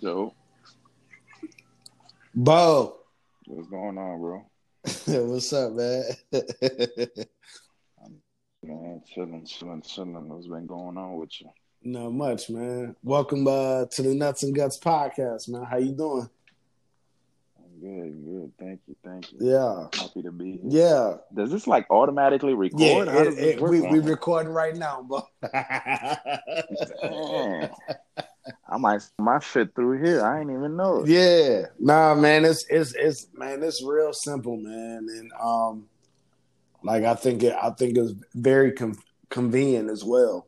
Yo, Bo, what's going on, bro? what's up, man? Man, chilling, chilling, chilling. What's been going on with you? Not much, man. Welcome uh, to the Nuts and Guts podcast, man. How you doing? I'm good, good. Thank you, thank you. Yeah, Happy to be here. yeah, Does this like automatically record? yeah. It- it- we we recording right now, Bo. I might my shit through here. I ain't even know. it. yeah, nah, man. It's it's it's man. It's real simple, man. And um, like I think it, I think it's very com- convenient as well.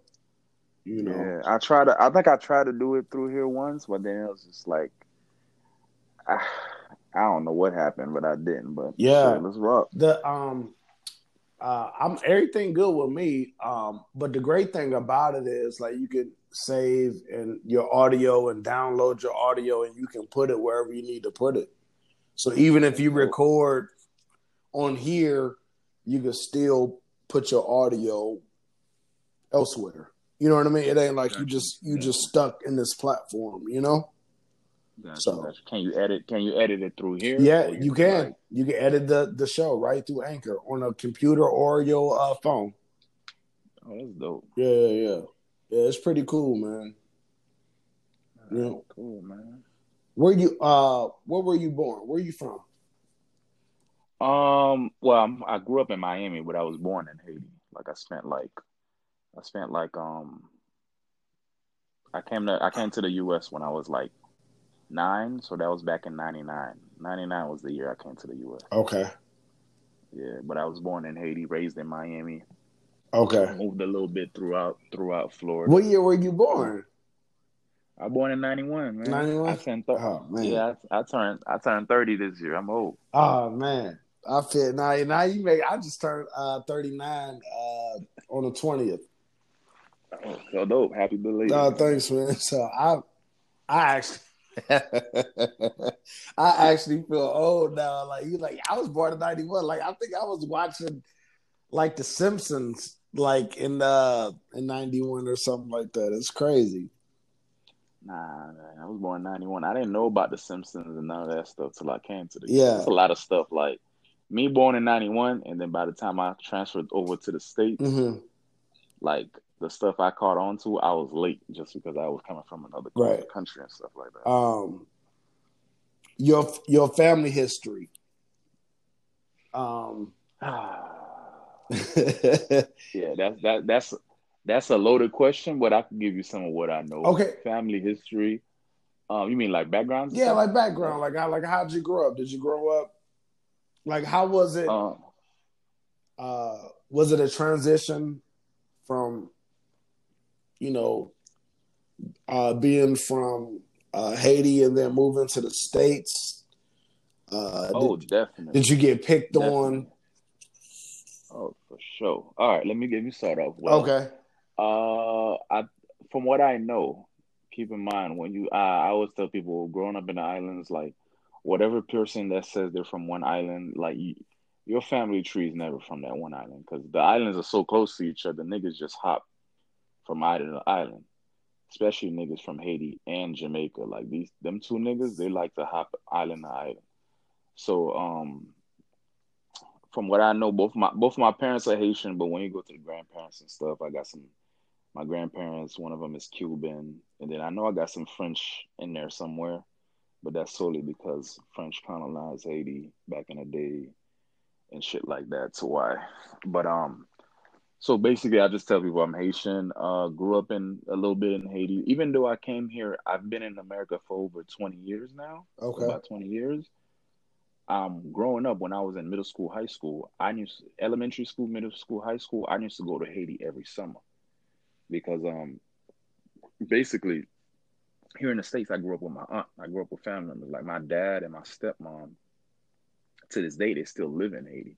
You know, Yeah, I try to. I think I tried to do it through here once, but then it was just like, I, I don't know what happened, but I didn't. But Yeah. shit, let's rock. the um uh I'm everything good with me. Um but the great thing about it is like you can save and your audio and download your audio and you can put it wherever you need to put it. So even if you record on here, you can still put your audio elsewhere. You know what I mean? It ain't like you just you Yeah. just stuck in this platform, you know? Gotcha, So- gotcha. Can you edit? Can you edit it through here? Yeah, you can, can. like- You can edit the the show right through Anchor on a computer or your uh, phone. oh, that's dope. Yeah, yeah, yeah. Yeah, it's pretty cool, man. Yeah. Cool, man. Where you uh where were you born? Where are you from? Um, well, I'm, I grew up in Miami, but I was born in Haiti. Like I spent like, I spent like um, I came to I came to the U.S. when I was like nine, so that was back in '99. '99 was the year I came to the U.S. Okay. Yeah, but I was born in Haiti, raised in Miami, Okay. moved a little bit throughout throughout Florida. What year were you born? I was born in '91, man. 91? I turned thir- Oh man. yeah, I, I turned I turned 30 this year. I'm old. Oh man. I feel now now you make I just turned uh 39 uh on the 20th. Oh, so dope. Happy belated. No, thanks, man. So I I actually I actually feel old now. Like you like I was born in 91. Like I think I was watching like the Simpsons like in uh in 91 or something like that. It's crazy. Nah, man, I was born in '91. I didn't know about the Simpsons and none of that stuff till I came to the. Yeah. It's a lot of stuff like me born in '91, and then by the time I transferred over to the states, hmm like the stuff I caught on to, I was late just because I was coming from another Right. country and stuff like that. Um your your family history. Um yeah, that's that that's that's a loaded question, but I can give you some of what I know. Okay. family history. Um, you mean like backgrounds? and yeah, like background. Like how like how'd you grow up? Did you grow up like how was it? Um, uh was it a transition from you know uh being from uh Haiti and then moving to the States? Uh oh, did, definitely. did you get picked Definitely. on? Oh, for sure. All right, let me give you start off. Well, okay. Uh, I from what I know, keep in mind when you I, I always tell people growing up in the islands, like whatever person that says they're from one island, like you, your family tree is never from that one island because the islands are so close to each other. Niggas just hop from island to island, especially niggas from Haiti and Jamaica. Like these, them two niggas, they like to hop island to island. So, um, from what I know, both my both my parents are Haitian, but when you go to the grandparents and stuff, I got some. My grandparents, one of them is Cuban, and then I know I got some French in there somewhere, but that's solely because French colonized Haiti back in the day, and shit like that. So why? But um, so basically, I just tell people I'm Haitian. Uh, grew up in a little bit in Haiti. Even though I came here, I've been in America for over 20 years now Okay. about 20 years. Um, growing up, when I was in middle school, high school, I used elementary school, middle school, high school. I used to go to Haiti every summer because, um, basically, here in the states, I grew up with my aunt. I grew up with family members like my dad and my stepmom. To this day, they still live in Haiti.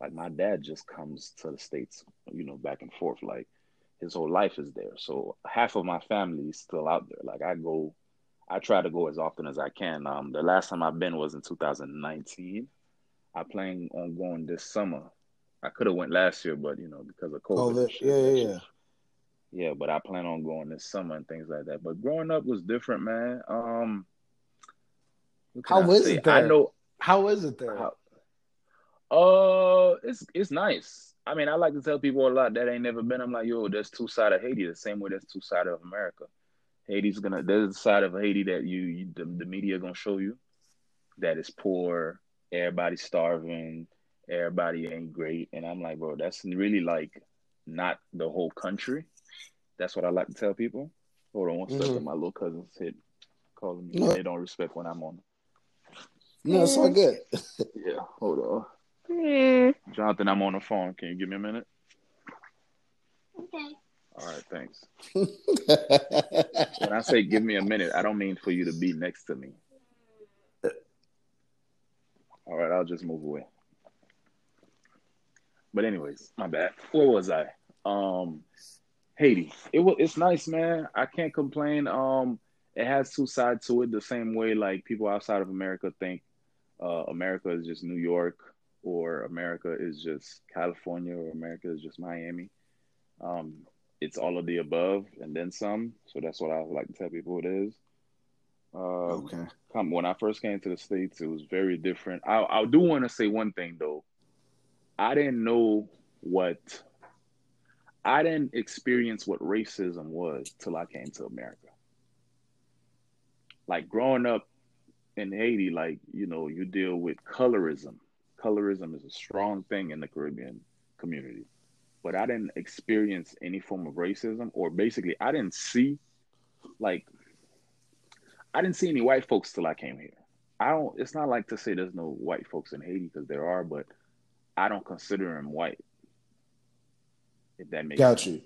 Like my dad just comes to the states, you know, back and forth. Like his whole life is there. So half of my family is still out there. Like I go I try to go as often as I can. Um, the last time I've been was in 2019. I plan on going this summer. I could have went last year, but you know because of COVID. COVID. shit, Yeah, yeah, yeah. Yeah, but I plan on going this summer and things like that. But growing up was different, man. Um, how I say? it there? I know. How is it there? How, uh, it's it's nice. I mean, I like to tell people a lot that ain't never been. I'm like, yo, there's two side of Haiti, the same way there's two side of America. Haiti's gonna there's a side of Haiti that you, you the, the media gonna show you that is poor, everybody's starving, everybody ain't great, and I'm like, bro, that's really like not the whole country. That's what I like to tell people. Hold on one mm-hmm. second, my little cousins hit calling me. No. They don't respect when I'm on. No, it's all good. yeah, hold on. Mm. Jonathan, I'm on the phone. Can you give me a minute? Okay. All right, thanks. when I say give me a minute, I don't mean for you to be next to me. All right, I'll just move away. But anyways, my bad. Where was I? Um, Haiti. It was. It's nice, man. I can't complain. Um, it has two sides to it. The same way, like people outside of America think uh, America is just New York or America is just California or America is just Miami. Um, it's all of the above and then some. So that's what I like to tell people it is. Uh, okay. When I first came to the states, it was very different. I, I do want to say one thing though. I didn't know what I didn't experience what racism was till I came to America. Like growing up in Haiti, like you know, you deal with colorism colorism is a strong thing in the Caribbean community. But I didn't experience any form of racism, or basically, I didn't see, like, I didn't see any white folks till I came here. I don't. It's not like to say there's no white folks in Haiti because there are, but I don't consider them white. If that makes got sense. you.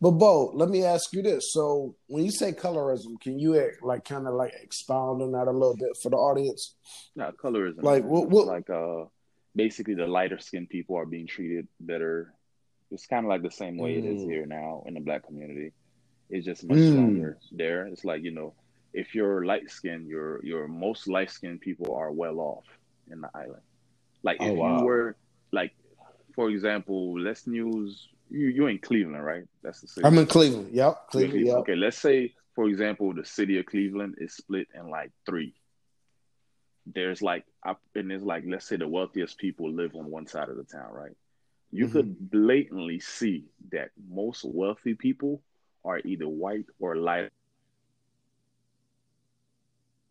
But Bo, let me ask you this: So, when you say colorism, can you like kind of like expound on that a little bit for the audience? Yeah, colorism. Like what? what like uh, basically the lighter skinned people are being treated better. It's kind of like the same way mm. it is mm. here now in the black community. It's just much mm. stronger there. It's like you know, if you're light skinned, your your most light skinned people are well off in the island. Like if oh, wow. you were like, for example, let's use you. You're in Cleveland, right? That's the city. I'm in Cleveland. Yep, Cleveland. Yep. Okay, let's say for example, the city of Cleveland is split in like three there's like and there's like let's say the wealthiest people live on one side of the town, right? You mm-hmm. could blatantly see that most wealthy people are either white or light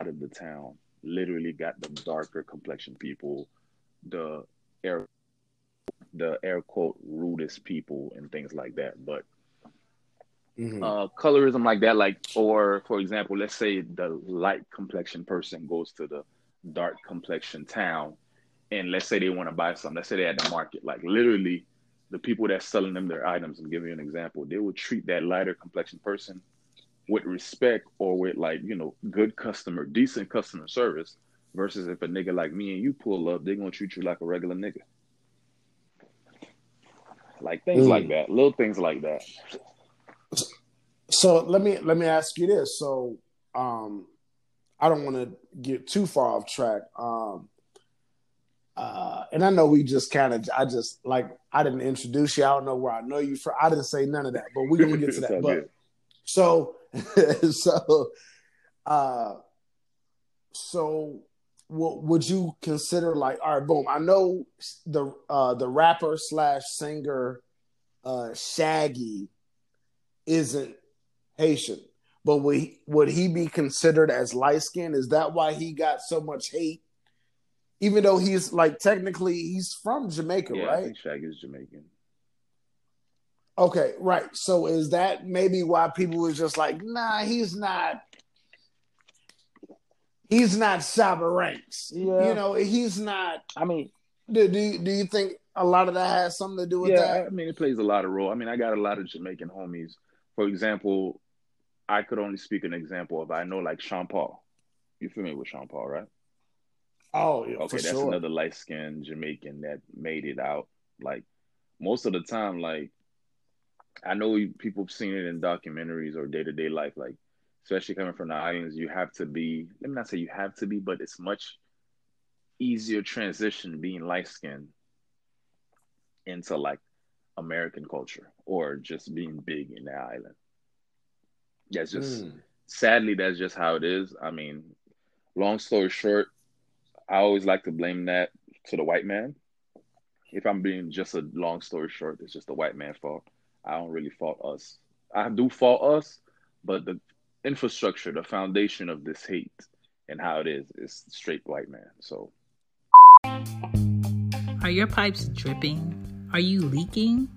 out of the town. Literally got the darker complexion people, the air the air quote rudest people and things like that. But Mm-hmm. Uh, colorism like that, like, or for example, let's say the light complexion person goes to the dark complexion town and let's say they want to buy something, let's say they're at the market, like literally the people that's selling them their items, and give you an example, they will treat that lighter complexion person with respect or with like, you know, good customer, decent customer service versus if a nigga like me and you pull up, they're gonna treat you like a regular nigga. Like things mm. like that, little things like that. So let me let me ask you this. So um I don't want to get too far off track. Um, uh, and I know we just kind of, I just like, I didn't introduce you. I don't know where I know you from. I didn't say none of that, but we're gonna get to that. but so, so, uh, so, what would you consider like? All right, boom. I know the uh, the rapper slash singer uh, Shaggy isn't Haitian. But would he, would he be considered as light skinned? Is that why he got so much hate? Even though he's like technically he's from Jamaica, yeah, right? I think Shag is Jamaican. Okay, right. So is that maybe why people was just like, nah, he's not he's not Shabba Ranks. Yeah. You know, he's not I mean do, do you, do you think a lot of that has something to do with yeah, that? I mean, it plays a lot of role. I mean, I got a lot of Jamaican homies. For example, I could only speak an example of I know like Sean Paul. You familiar with Sean Paul, right? Oh, yeah, okay. that's sure. another light skinned Jamaican that made it out. Like most of the time, like I know people have seen it in documentaries or day to day life. Like especially coming from the islands, you have to be. Let me not say you have to be, but it's much easier transition being light skinned into like American culture or just being big in the island. That's just mm. sadly that's just how it is. I mean, long story short, I always like to blame that to the white man. If I'm being just a long story short, it's just the white man's fault. I don't really fault us. I do fault us, but the infrastructure, the foundation of this hate and how it is, is straight white man. So Are your pipes dripping? Are you leaking?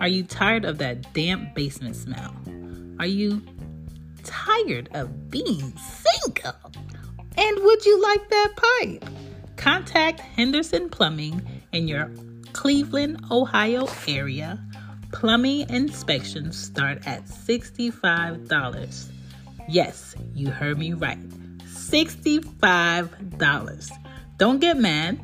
Are you tired of that damp basement smell? Are you tired of being single? And would you like that pipe? Contact Henderson Plumbing in your Cleveland, Ohio area. Plumbing inspections start at $65. Yes, you heard me right. $65. Don't get mad.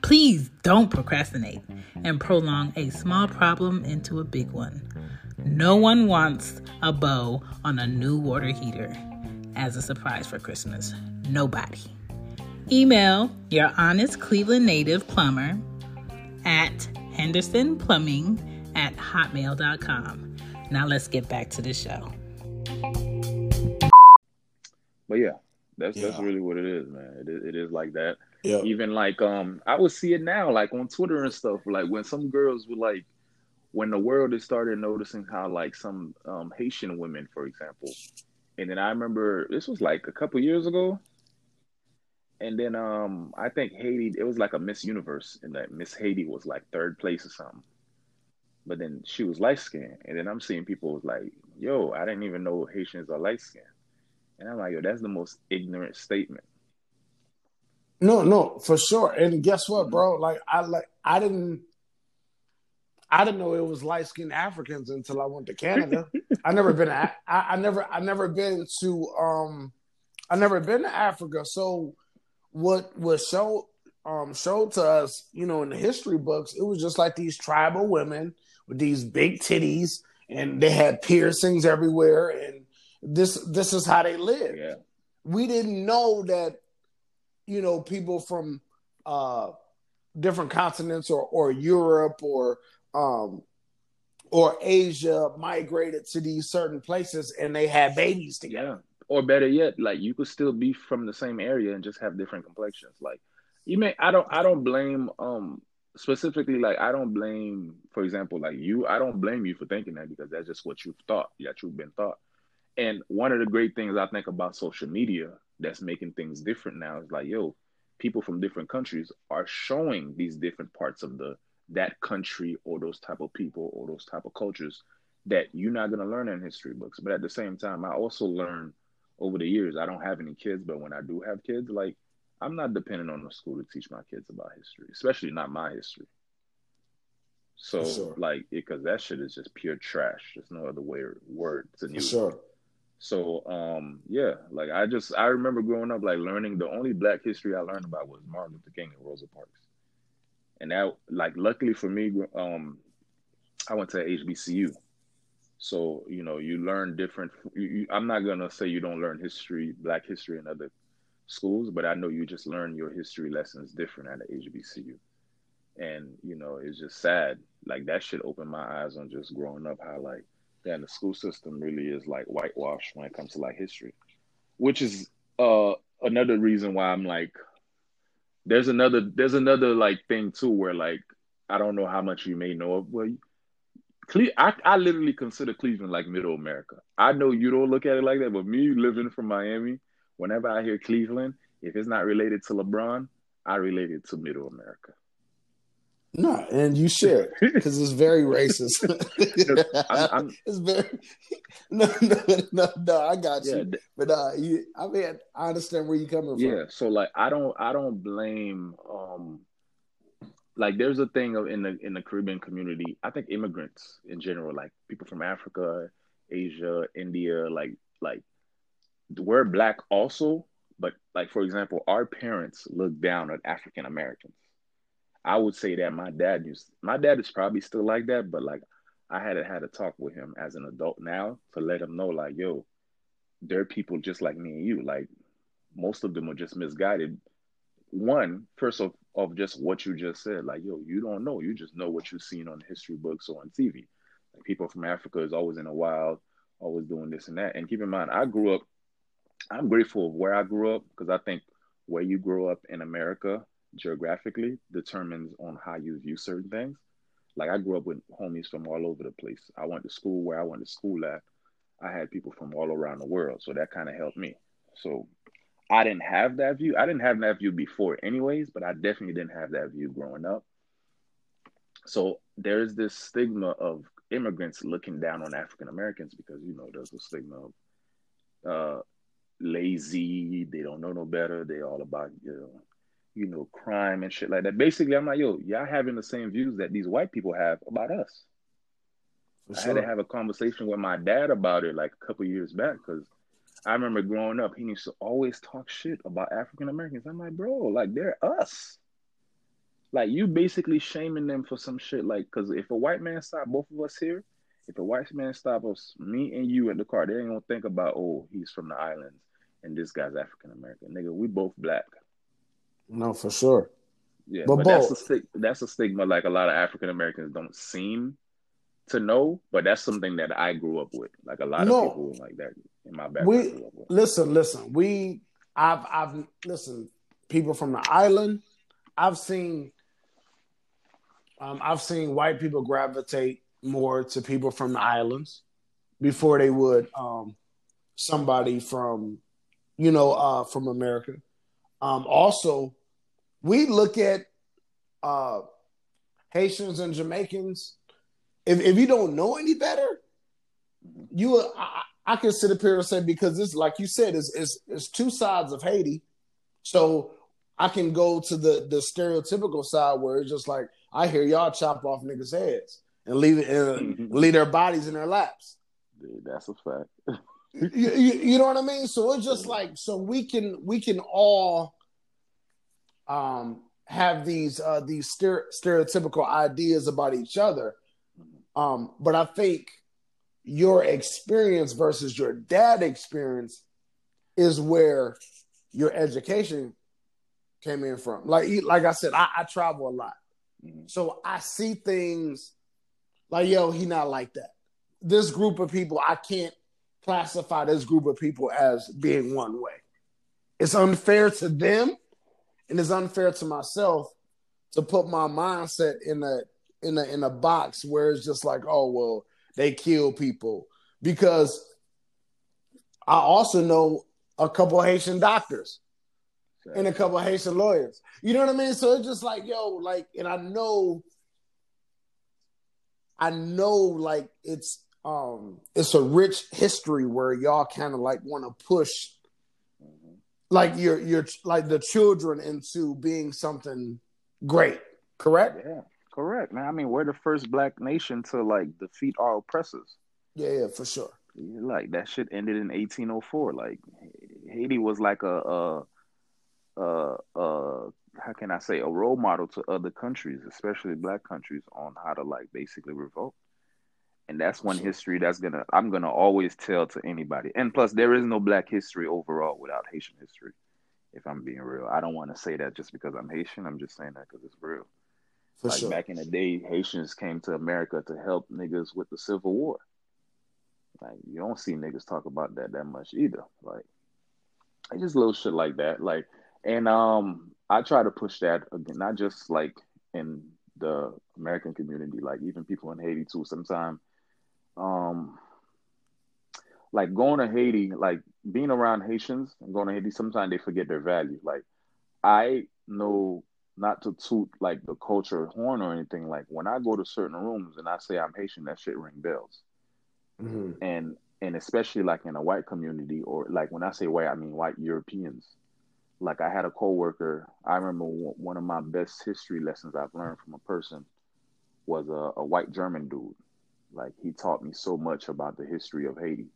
Please don't procrastinate and prolong a small problem into a big one. No one wants a bow on a new water heater as a surprise for Christmas. Nobody. Email your honest Cleveland native plumber at Henderson Plumbing at hotmail.com. Now let's get back to the show. But yeah, that's yeah. that's really what it is, man. It is, it is like that. Yeah. Even like um, I would see it now, like on Twitter and stuff. Like when some girls were like, when the world has started noticing how like some um, Haitian women, for example, and then I remember this was like a couple years ago, and then um, I think Haiti, it was like a Miss Universe, and that Miss Haiti was like third place or something. But then she was light skinned, and then I'm seeing people was like, "Yo, I didn't even know Haitians are light skinned," and I'm like, "Yo, that's the most ignorant statement." No, no, for sure. And guess what, bro? Like I like I didn't I didn't know it was light skinned Africans until I went to Canada. I never been I, I never I never been to um I never been to Africa. So what was showed um showed to us, you know, in the history books, it was just like these tribal women with these big titties and they had piercings everywhere and this this is how they live. Yeah. We didn't know that you know people from uh, different continents or or Europe or um, or Asia migrated to these certain places and they had babies together. Yeah. Or better yet, like you could still be from the same area and just have different complexions. Like you may I don't I don't blame um specifically like I don't blame for example like you I don't blame you for thinking that because that's just what you've thought. that you've been thought. And one of the great things I think about social media that's making things different now is like, yo, people from different countries are showing these different parts of the that country or those type of people or those type of cultures that you're not going to learn in history books. But at the same time, I also learn over the years. I don't have any kids, but when I do have kids, like I'm not dependent on the school to teach my kids about history, especially not my history. So sure. like, because that shit is just pure trash. There's no other way or word to use. Sure. So um yeah, like I just I remember growing up like learning the only black history I learned about was Martin Luther King and Rosa Parks. And that like luckily for me um I went to HBCU. So, you know, you learn different you, you, I'm not to say you don't learn history, black history in other schools, but I know you just learn your history lessons different at the HBCU. And, you know, it's just sad. Like that shit opened my eyes on just growing up how like yeah, the school system really is like whitewashed when it comes to like history, which is uh another reason why I'm like, there's another there's another like thing too where like I don't know how much you may know of. Well, Cle- I I literally consider Cleveland like Middle America. I know you don't look at it like that, but me living from Miami, whenever I hear Cleveland, if it's not related to LeBron, I relate it to Middle America. No, and you should because it's very racist. I'm, I'm, it's very no, no, no, no. I got you, but uh, you, I mean, I understand where you're coming from. Yeah, so like, I don't, I don't blame. um Like, there's a thing of in the in the Caribbean community. I think immigrants in general, like people from Africa, Asia, India, like like we're black also, but like for example, our parents look down at African Americans I would say that my dad used my dad is probably still like that, but like I had had a talk with him as an adult now to let him know like, yo, there are people just like me and you. Like most of them are just misguided one first of of just what you just said, like yo, you don't know, you just know what you've seen on history books or on TV. Like people from Africa is always in the wild, always doing this and that. And keep in mind, I grew up. I'm grateful of where I grew up because I think where you grow up in America geographically determines on how you view certain things. Like I grew up with homies from all over the place. I went to school where I went to school at. I had people from all around the world, so that kind of helped me. So I didn't have that view. I didn't have that view before, anyways, but I definitely didn't have that view growing up. So there's this stigma of immigrants looking down on African Americans because you know there's a stigma of uh, lazy, they don't know no better, they all about you know, you know, crime and shit like that. Basically, I'm like, yo, y'all having the same views that these white people have about us. For I sure. had to have a conversation with my dad about it like a couple years back because I remember growing up, he used to always talk shit about African Americans. I'm like, bro, like they're us. Like you basically shaming them for some shit. Like, cause if a white man stop both of us here, if a white man stop us, me and you in the car, they ain't gonna think about, oh, he's from the islands and this guy's African American. Nigga, we both black. No, for sure. Yeah, but, but that's a that's a stigma like a lot of African Americans don't seem to know, but that's something that I grew up with. Like a lot no. of people like that in my background. We listen, listen. We, I've, I've listen. People from the island, I've seen. Um, I've seen white people gravitate more to people from the islands before they would um, somebody from, you know, uh, from America. Um, also, we look at uh, Haitians and Jamaicans. If if you don't know any better, you I, I can sit up here and say because this, like you said, is is is two sides of Haiti. So I can go to the the stereotypical side where it's just like I hear y'all chop off niggas' heads and leave it and leave their bodies in their laps. Dude, that's a fact. you, you, you, know what I mean? So it's just like so we can we can all um have these uh these stereotypical ideas about each other. Um, but I think your experience versus your dad experience is where your education came in from. Like like I said, I, I travel a lot. Mm-hmm. So I see things like, yo, he not like that. This group of people, I can't classify this group of people as being one way. It's unfair to them and it's unfair to myself to put my mindset in a in a in a box where it's just like, oh well, they kill people because I also know a couple Haitian doctors and a couple Haitian lawyers. You know what I mean? So it's just like, yo, like, and I know, I know, like, it's um, it's a rich history where y'all kind of like want to push, like your your like the children into being something great. Correct? Yeah. Correct, man. I mean, we're the first black nation to like defeat our oppressors. Yeah, yeah, for sure. Like that shit ended in 1804. Like Haiti was like a, a, a, a how can I say a role model to other countries, especially black countries, on how to like basically revolt. And that's one history that's gonna I'm gonna always tell to anybody. And plus, there is no black history overall without Haitian history. If I'm being real, I don't want to say that just because I'm Haitian. I'm just saying that because it's real. For like sure. back in the day, Haitians came to America to help niggas with the Civil War. Like you don't see niggas talk about that that much either. Like it's just little shit like that. Like and um I try to push that again, not just like in the American community, like even people in Haiti too. Sometimes um like going to Haiti, like being around Haitians and going to Haiti, sometimes they forget their value. Like I know not to toot like the culture horn or anything. Like when I go to certain rooms and I say I'm Haitian, that shit ring bells. Mm-hmm. And and especially like in a white community or like when I say white, I mean white Europeans. Like I had a coworker. I remember one of my best history lessons I've learned from a person was a, a white German dude. Like he taught me so much about the history of Haiti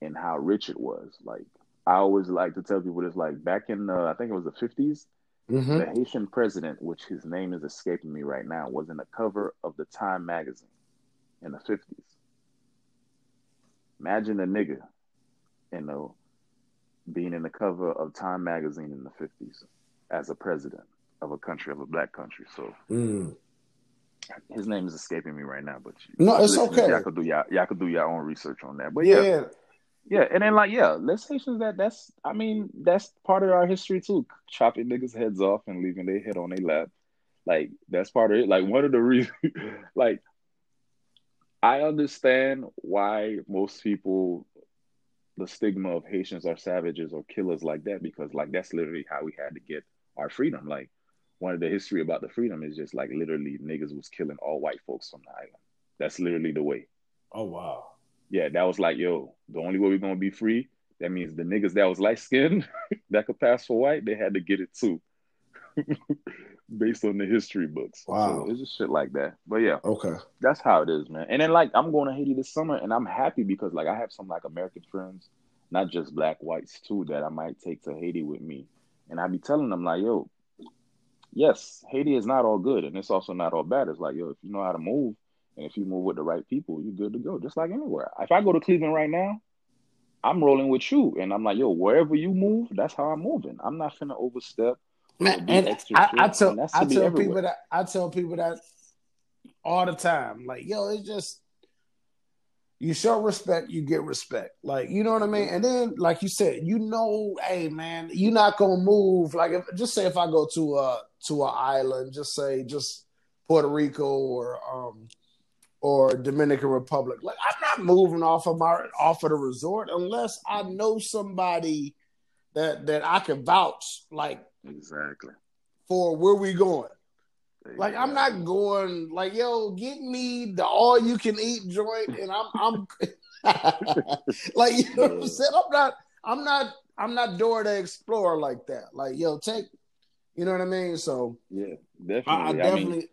and how rich it was. Like I always like to tell people this. Like back in the, I think it was the fifties Mm-hmm. The Haitian president, which his name is escaping me right now, was in the cover of the Time magazine in the 50s. Imagine a nigga, you know, being in the cover of Time magazine in the 50s as a president of a country of a black country. So Mm. His name is escaping me right now, but you, No, it's okay. Y'all could do y'all, y'all could do your own research on that. But yeah, Yeah. yeah, and then like yeah, let's Haitians that that's I mean that's part of our history too. Chopping niggas heads off and leaving their head on their lap, like that's part of it. Like one of the reasons, like I understand why most people the stigma of Haitians are savages or killers like that because like that's literally how we had to get our freedom. Like one of the history about the freedom is just like literally niggas was killing all white folks from the island. That's literally the way. Oh wow. Yeah, that was like, yo, the only way we're gonna be free, that means the niggas that was light skinned that could pass for white, they had to get it too. Based on the history books. Wow. So it's just shit like that. But yeah, Okay. that's how it is, man. And then like I'm going to Haiti this summer and I'm happy because like I have some like American friends, not just black whites too, that I might take to Haiti with me. And I be telling them like, yo, yes, Haiti is not all good and it's also not all bad. It's like, yo, if you know how to move and if you move with the right people, you're good to go. Just like anywhere. If I go to Cleveland right now, I'm rolling with you. And I'm like, yo, wherever you move, that's how I'm moving. I'm not finna overstep. Man, and extra I, I tell and I tell everywhere. people that I tell people that all the time. Like, yo, it's just you show respect, you get respect. Like, you know what I mean? And then, like you said, you know, hey man, you're not gonna move. Like, if, just say if I go to a to an island, just say just Puerto Rico or um or Dominican Republic. Like, I'm not moving off of my off of the resort unless I know somebody that that I can vouch like Exactly. for where we going. Like I'm not going like yo, get me the all you can eat joint, and I'm I'm like you know what I'm saying. I'm not I'm not I'm not Dora to explore like that. Like yo, take you know what I mean. So Yeah, I, I definitely. I, definitely mean,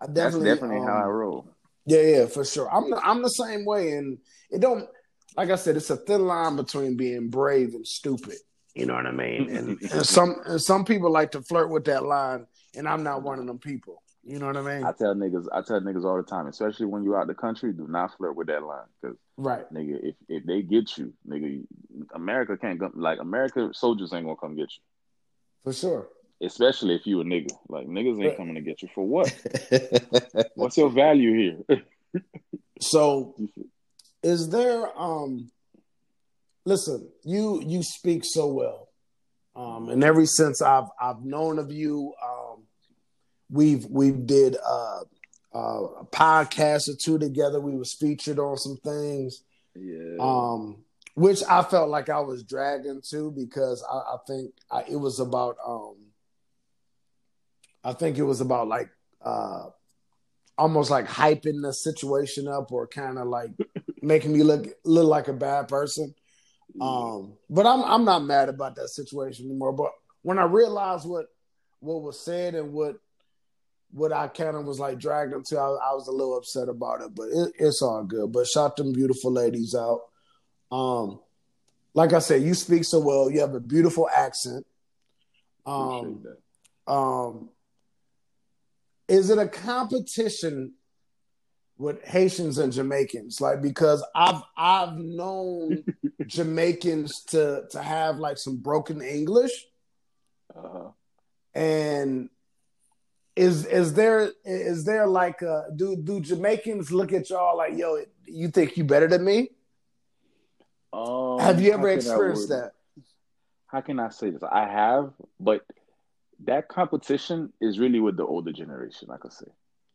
I that's definitely definitely how I um, roll. yeah yeah for sure. I'm the, I'm the same way, and it don't like I said, it's a thin line between being brave and stupid. You know what I mean? And, and some and some people like to flirt with that line, and I'm not one of them people. You know what I mean? I tell niggas, I tell niggas all the time, especially when you out the country, do not flirt with that line, because right. nigga, if if they get you, nigga, America can't come. Like America soldiers ain't gonna come get you, For sure. especially if you a nigga. Like niggas ain't coming to get you for what? What's your value here? so is there um listen, you you speak so well. Um and every since I've I've known of you, um we've we've did uh uh a podcast or two together. We was featured on some things. yeah, um, which I felt like I was dragging into because I, I think I, it was about, um, I think it was about like, uh, almost like hyping the situation up or kind of like making me look look like a bad person. Um, but I'm I'm not mad about that situation anymore. But when I realized what what was said and what what I kind of was like dragged into, I, I was a little upset about it. But it, it's all good. But shout them beautiful ladies out. Um, like I said, you speak so well. You have a beautiful accent. Um, um, is it a competition with Haitians and Jamaicans? Like because I've I've known Jamaicans to to have like some broken English, Uh-huh. and is is there is there like uh do do Jamaicans look at y'all like yo you think you better than me? Um, have you ever experienced that? How can I say this? I have, but that competition is really with the older generation. I could say,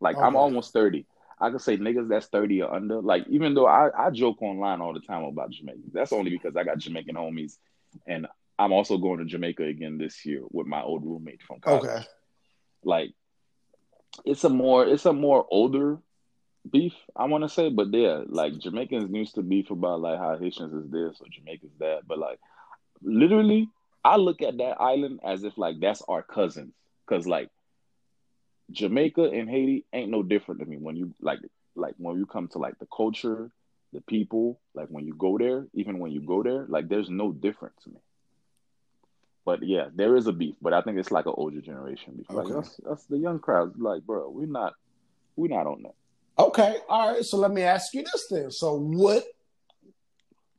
like I'm almost thirty. I could say niggas that's thirty or under. Like even though I, I joke online all the time about Jamaica, that's only because I got Jamaican homies, and I'm also going to Jamaica again this year with my old roommate from college. Okay. Like it's a more it's a more older beef, I want to say, but yeah, like Jamaicans used to beef about like how Haitians is this or Jamaicans that, but like literally, I look at that island as if like that's our cousins, because like Jamaica and Haiti ain't no different to me when you like like when you come to like the culture, the people, like when you go there, even when you go there, like there's no difference to me. But yeah, there is a beef, but I think it's like an older generation beef. Like Okay. us, us the young crowd, like bro, we're not, we're not on that. Okay, all right. So let me ask you this then. So what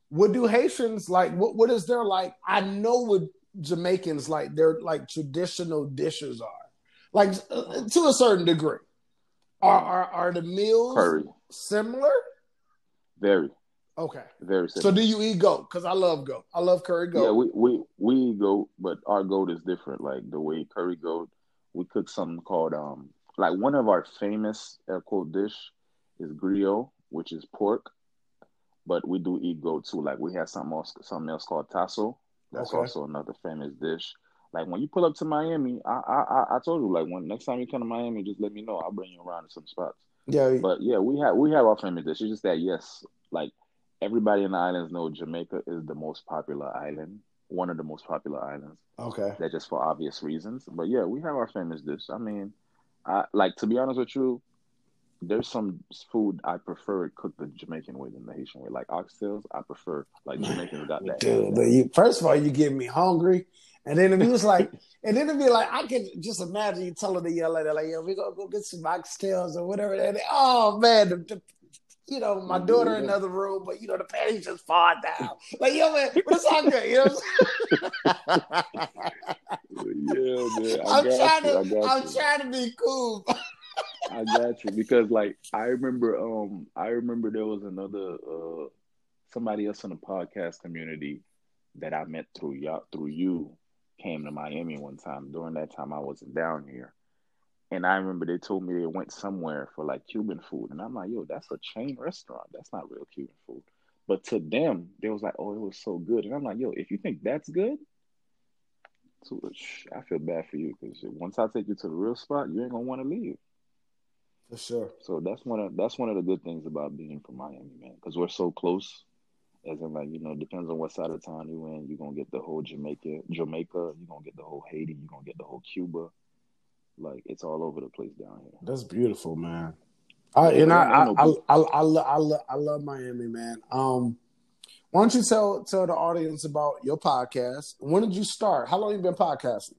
what do Haitians like? What what is their like? I know what Jamaicans like their like traditional dishes are, like uh, to a certain degree. Are are, are the meals Curry, similar? very, Okay. very. Simple. So do you eat goat? Because I love goat. I love curry goat. Yeah, we, we we eat goat, but our goat is different. Like the way curry goat, we cook something called um like one of our famous air quote dish is griot, which is pork, but we do eat goat too. Like we have something else something else called tasso. That's Okay. also another famous dish. Like when you pull up to Miami, I I I- I told you like when next time you come to Miami, just let me know. I'll bring you around to some spots. yeah. But yeah, we have we have our famous dish. It's just that yes, like everybody in the islands know Jamaica is the most popular island, one of the most popular islands. Okay. That just for obvious reasons. But yeah, we have our famous dish. I mean, I like to be honest with you. There's some food I prefer cooked the Jamaican way than the Haitian way. Like oxtails, I prefer like Jamaicans got that. Dude, but you, first of all, you get me hungry. And then you was like, and then it'd be like, I can just imagine you telling the young lady, like, yo, we gonna go get some oxtails or whatever. And they, oh man, the, the, you know, my daughter in another room, but you know, the panties just fall down. Like, yo, man, but it's all good. You know what I'm Yeah, man. I I'm got trying you. To, I'm you. trying to be cool. I got you because like I remember um I remember there was another uh somebody else in the podcast community that I met through y'all through you came to Miami one time. During that time I wasn't down here. And I remember they told me they went somewhere for like Cuban food. And I'm like, yo, that's a chain restaurant. That's not real Cuban food. But to them, they was like, oh, it was so good. And I'm like, yo, if you think that's good, so, sh- I feel bad for you because once I take you to the real spot, you ain't gonna want to leave. For sure. So that's one of that's one of the good things about being from Miami, man, because we're so close. As in, like you know, depends on what side of town you in. You're gonna get the whole Jamaica, Jamaica. You're gonna get the whole Haiti. You're gonna get the whole Cuba. Like it's all over the place down here. That's beautiful, man. I, and I, I I, I, I, I, I, lo- I love Miami, man. Um, why don't you tell tell the audience about your podcast? When did you start? How long you been podcasting?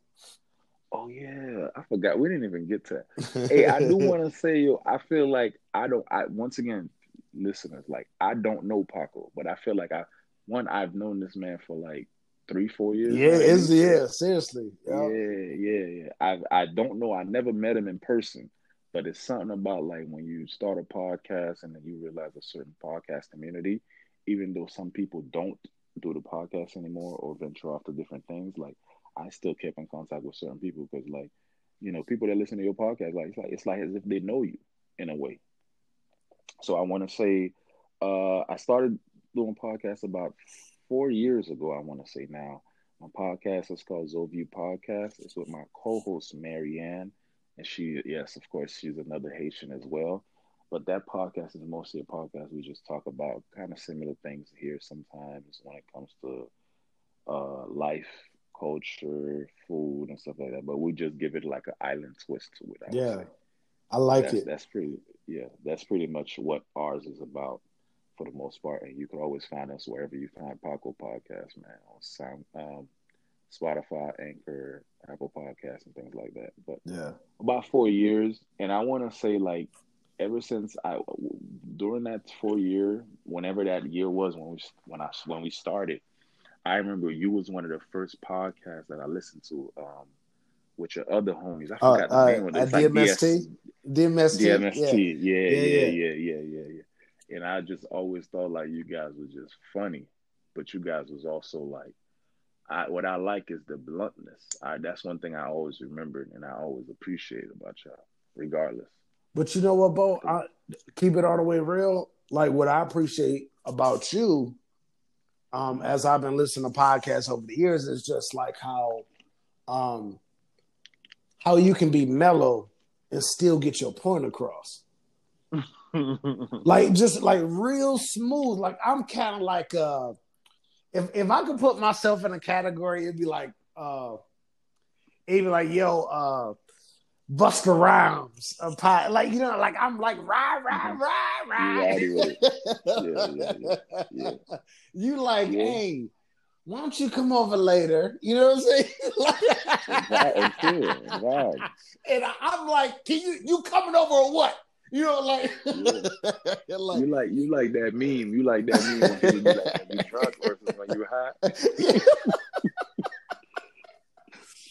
Oh yeah, I forgot. We didn't even get to that. hey, I do want to say, yo, I feel like I don't. I once again, listeners, like I don't know Paco, but I feel like I one I've known this man for like three, four years. Yeah, it's yeah, seriously. Yeah. Yeah, yeah, yeah. I I don't know. I never met him in person, but it's something about like when you start a podcast and then you realize a certain podcast community, even though some people don't do the podcast anymore or venture off to different things, like I still kept in contact with certain people because like, you know, people that listen to your podcast, like it's like it's like as if they know you in a way. So I want to say, uh, I started doing podcasts about four years ago. I want to say now. My podcast is called Zoview Podcast. It's with my co-host Marianne, and she, yes, of course, she's another Haitian as well. But that podcast is mostly a podcast we just talk about kind of similar things here sometimes when it comes to uh, life, culture, food, and stuff like that. But we just give it like an island twist to it. I Yeah. I like that's, it. That's pretty, yeah, that's pretty much what ours is about for the most part. And you can always find us wherever you find Paco Podcast, man, on Sound, um, Spotify, Anchor, Apple Podcasts, and things like that. But Yeah. about four years, and I want to say like ever since I during that four year, whenever that year was when we when I when we started, I remember you was one of the first podcasts that I listened to. Um, with your other homies, I Uh, forgot the uh, name of it. uh, It's like DMST? DMST. DMST. Yeah, Yeah, yeah, yeah. yeah, yeah, yeah, yeah. And I just always thought like you guys was just funny, but you guys was also like, I what I like is the bluntness. I that's one thing I always remembered and I always appreciate about y'all, regardless. But you know what, Bo? I keep it all the way real. Like what I appreciate about you, um, as I've been listening to podcasts over the years, is just like how, um, how you can be mellow and still get your point across. Like just like real smooth. Like I'm kind of like uh, if if I could put myself in a category, it'd be like uh, it'd like yo uh. Busta Rhymes, a pie, like you know, like I'm like rah rah rah rah. With. Yeah, yeah, yeah, yeah. You like, hey, why don't you come over later? You know what I'm saying? Right, and chill, and I'm like, can you you coming over or what? You know, like, like You like you like that meme. You like that meme when people like you drunk versus when you high.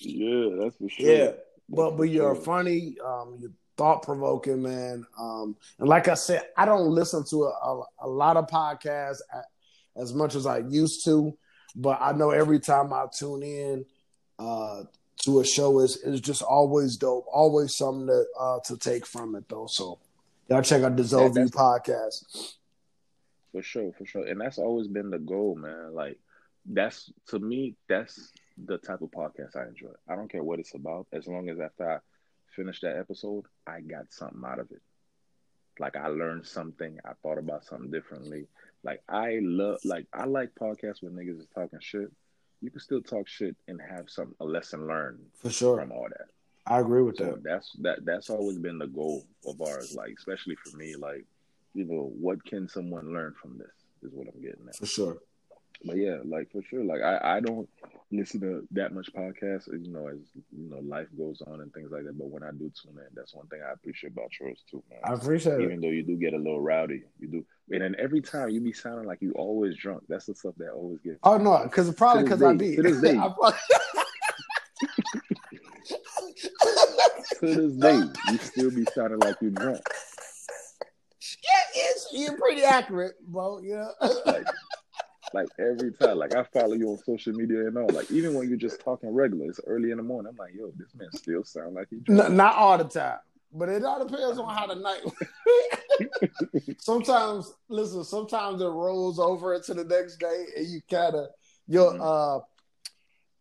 Yeah, that's for sure. Yeah, but but you're sure. funny. Um, you're thought provoking, man. Um, and like I said, I don't listen to a, a, a lot of podcasts a- as much as I used to, but I know every time I tune in uh, to a show is is just always dope. Always something to uh, to take from it though. So y'all check out the Yeah, podcast. For sure, for sure. And that's always been the goal, man. Like that's to me, that's the type of podcast I enjoy. I don't care what it's about, as long as after I finish that episode, I got something out of it. Like I learned something, I thought about something differently. Like I love like I like podcasts when niggas is talking shit. You can still talk shit and have some a lesson learned For sure, from all that. I agree with So that. that's that that's always been the goal of ours, like especially for me, like, you know, what can someone learn from this is what I'm getting at. For sure. But yeah, like for sure. Like I, I don't listen to that much podcasts, you know, as you know, life goes on and things like that. But when I do tune in, that's one thing I appreciate about yours too, man. I appreciate it. Even though you do get a little rowdy, you do, and then every time you be sounding like you always drunk. That's the stuff that always gets. Oh no, because probably because I be. to this day. I probably- to this day, you still be sounding like you drunk. yeah, it's, you're pretty accurate, bro. Yeah. Like, like every time, like I follow you on social media and all. Like even when you're just talking regular, it's early in the morning. I'm like, yo, this man still sound like he drunk. N- not all the time, but it all depends on how the night. sometimes, listen. Sometimes it rolls over into the next day, and you kind of your Mhm.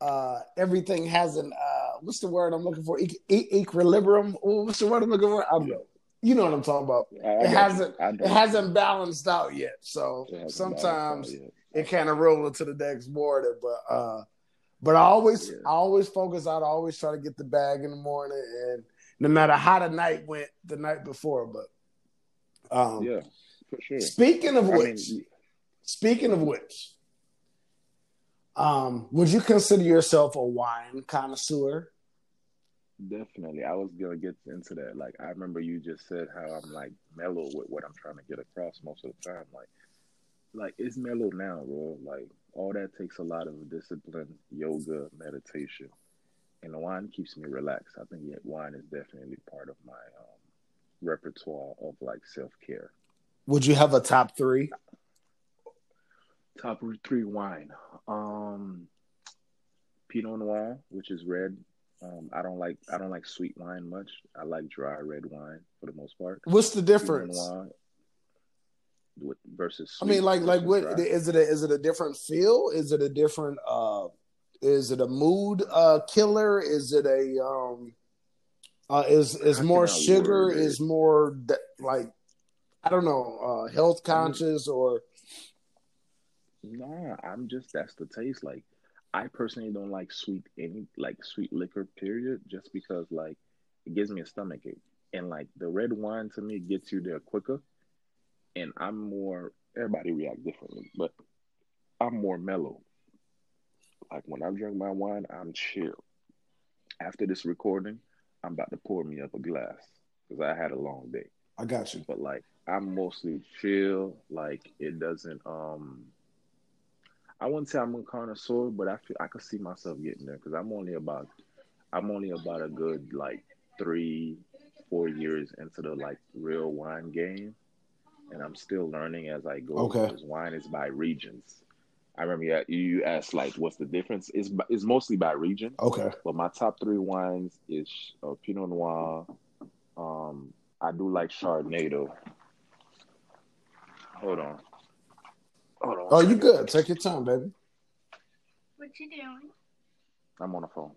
uh uh everything has an uh what's the word I'm looking for? E- e- equilibrium. Oh, what's the word I'm looking for? I don't know. You know what I'm talking about. I- I It hasn't- It hasn't balanced out yet, so sometimes yet. it kind of roll into the next morning. But uh, but I always Yeah. I always focus out. I always try to get the bag in the morning, and no matter how the night went the night before. But um, yeah, for sure. speaking of I which, mean, speaking of which, um, would you consider yourself a wine connoisseur? definitely. I was gonna get into that. Like I remember you just said how I'm like mellow with what I'm trying to get across most of the time. Like, like it's mellow now, bro. Like all that takes a lot of discipline, yoga, meditation, and the wine keeps me relaxed. I think wine is definitely part of my um, repertoire of like self care. Would you have a top three? Top three wine. Um, Pinot Noir, which is red. Um, I don't like I don't like sweet wine much. I like dry red wine for the most part. What's the Pinot difference? Noir with, versus. I mean, like, like, what dry. is it? A, is it a different feel? Is it a different? uh Is it a mood uh killer? Is it a um? Uh, is is more sugar? Is more de- like I don't know, uh health conscious or Nah, I'm just that's the taste. Like, I personally don't like sweet any like sweet liquor. Period. Just because like it gives me a stomach ache, and like the red wine to me gets you there quicker. And I'm more. Everybody react differently, but I'm more mellow. Like when I drink my wine, I'm chill. After this recording, I'm about to pour me up a glass because I had a long day I got you. but like I'm mostly chill. Like it doesn't. Um, I wouldn't say I'm a connoisseur, but I feel I could see myself getting there because I'm only about I'm only about a good like three, four years into the like real wine game, and I'm still learning as I go. Okay. Because wine is by regions. I remember you, you asked like, what's the difference? It's it's mostly by region. Okay. But my top three wines is uh, Pinot Noir. Um, I do like Chardonnay though. Hold on. Hold on. Oh, you good? Take your time, baby. What you doing? I'm on the phone.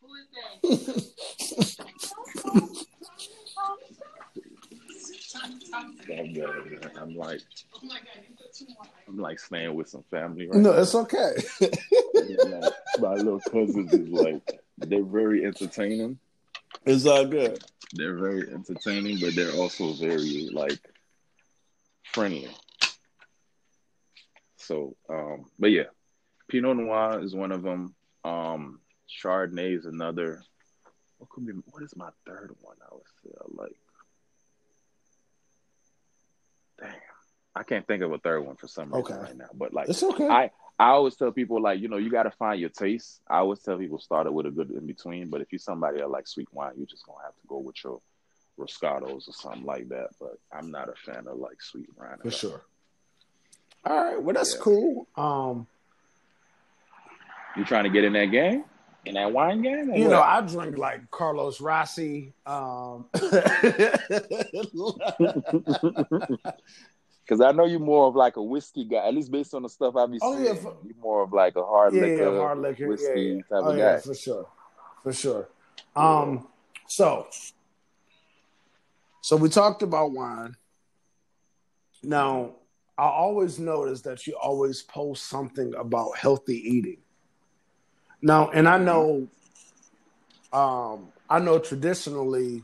Who is that? I'm, good. I'm like, I'm like staying with some family right no, now. it's okay. Like, my little cousins is like, they're very entertaining. it's all good. They're very entertaining, but they're also very like friendly. So, um, but yeah, Pinot Noir is one of them. Um, Chardonnay is another. What could be? What is my third one? I would say I like. Damn, I can't think of a third one for some reason Okay. right now. But like It's okay. I I always tell people like you know you got to find your taste. I always tell people start it with a good in between. But if you're somebody that like sweet wine, you're just gonna have to go with your Roscatos or something like that. But I'm not a fan of like sweet wine. For sure. All right. Well, that's Yeah. cool. Um, You trying to get in that game, in that wine game? or you know. I drink like Carlos Rossi. Um, Because I know you're more of like a whiskey guy, at least based on the stuff I be Oh, seeing. yeah, for- you're more of like a hard yeah, liquor, yeah, hard liquor, whiskey yeah, yeah. type oh, of yeah, guy. for sure, for sure. Um, so, so we talked about wine. Now, I always notice that you always post something about healthy eating. Now, and I know, um, I know traditionally,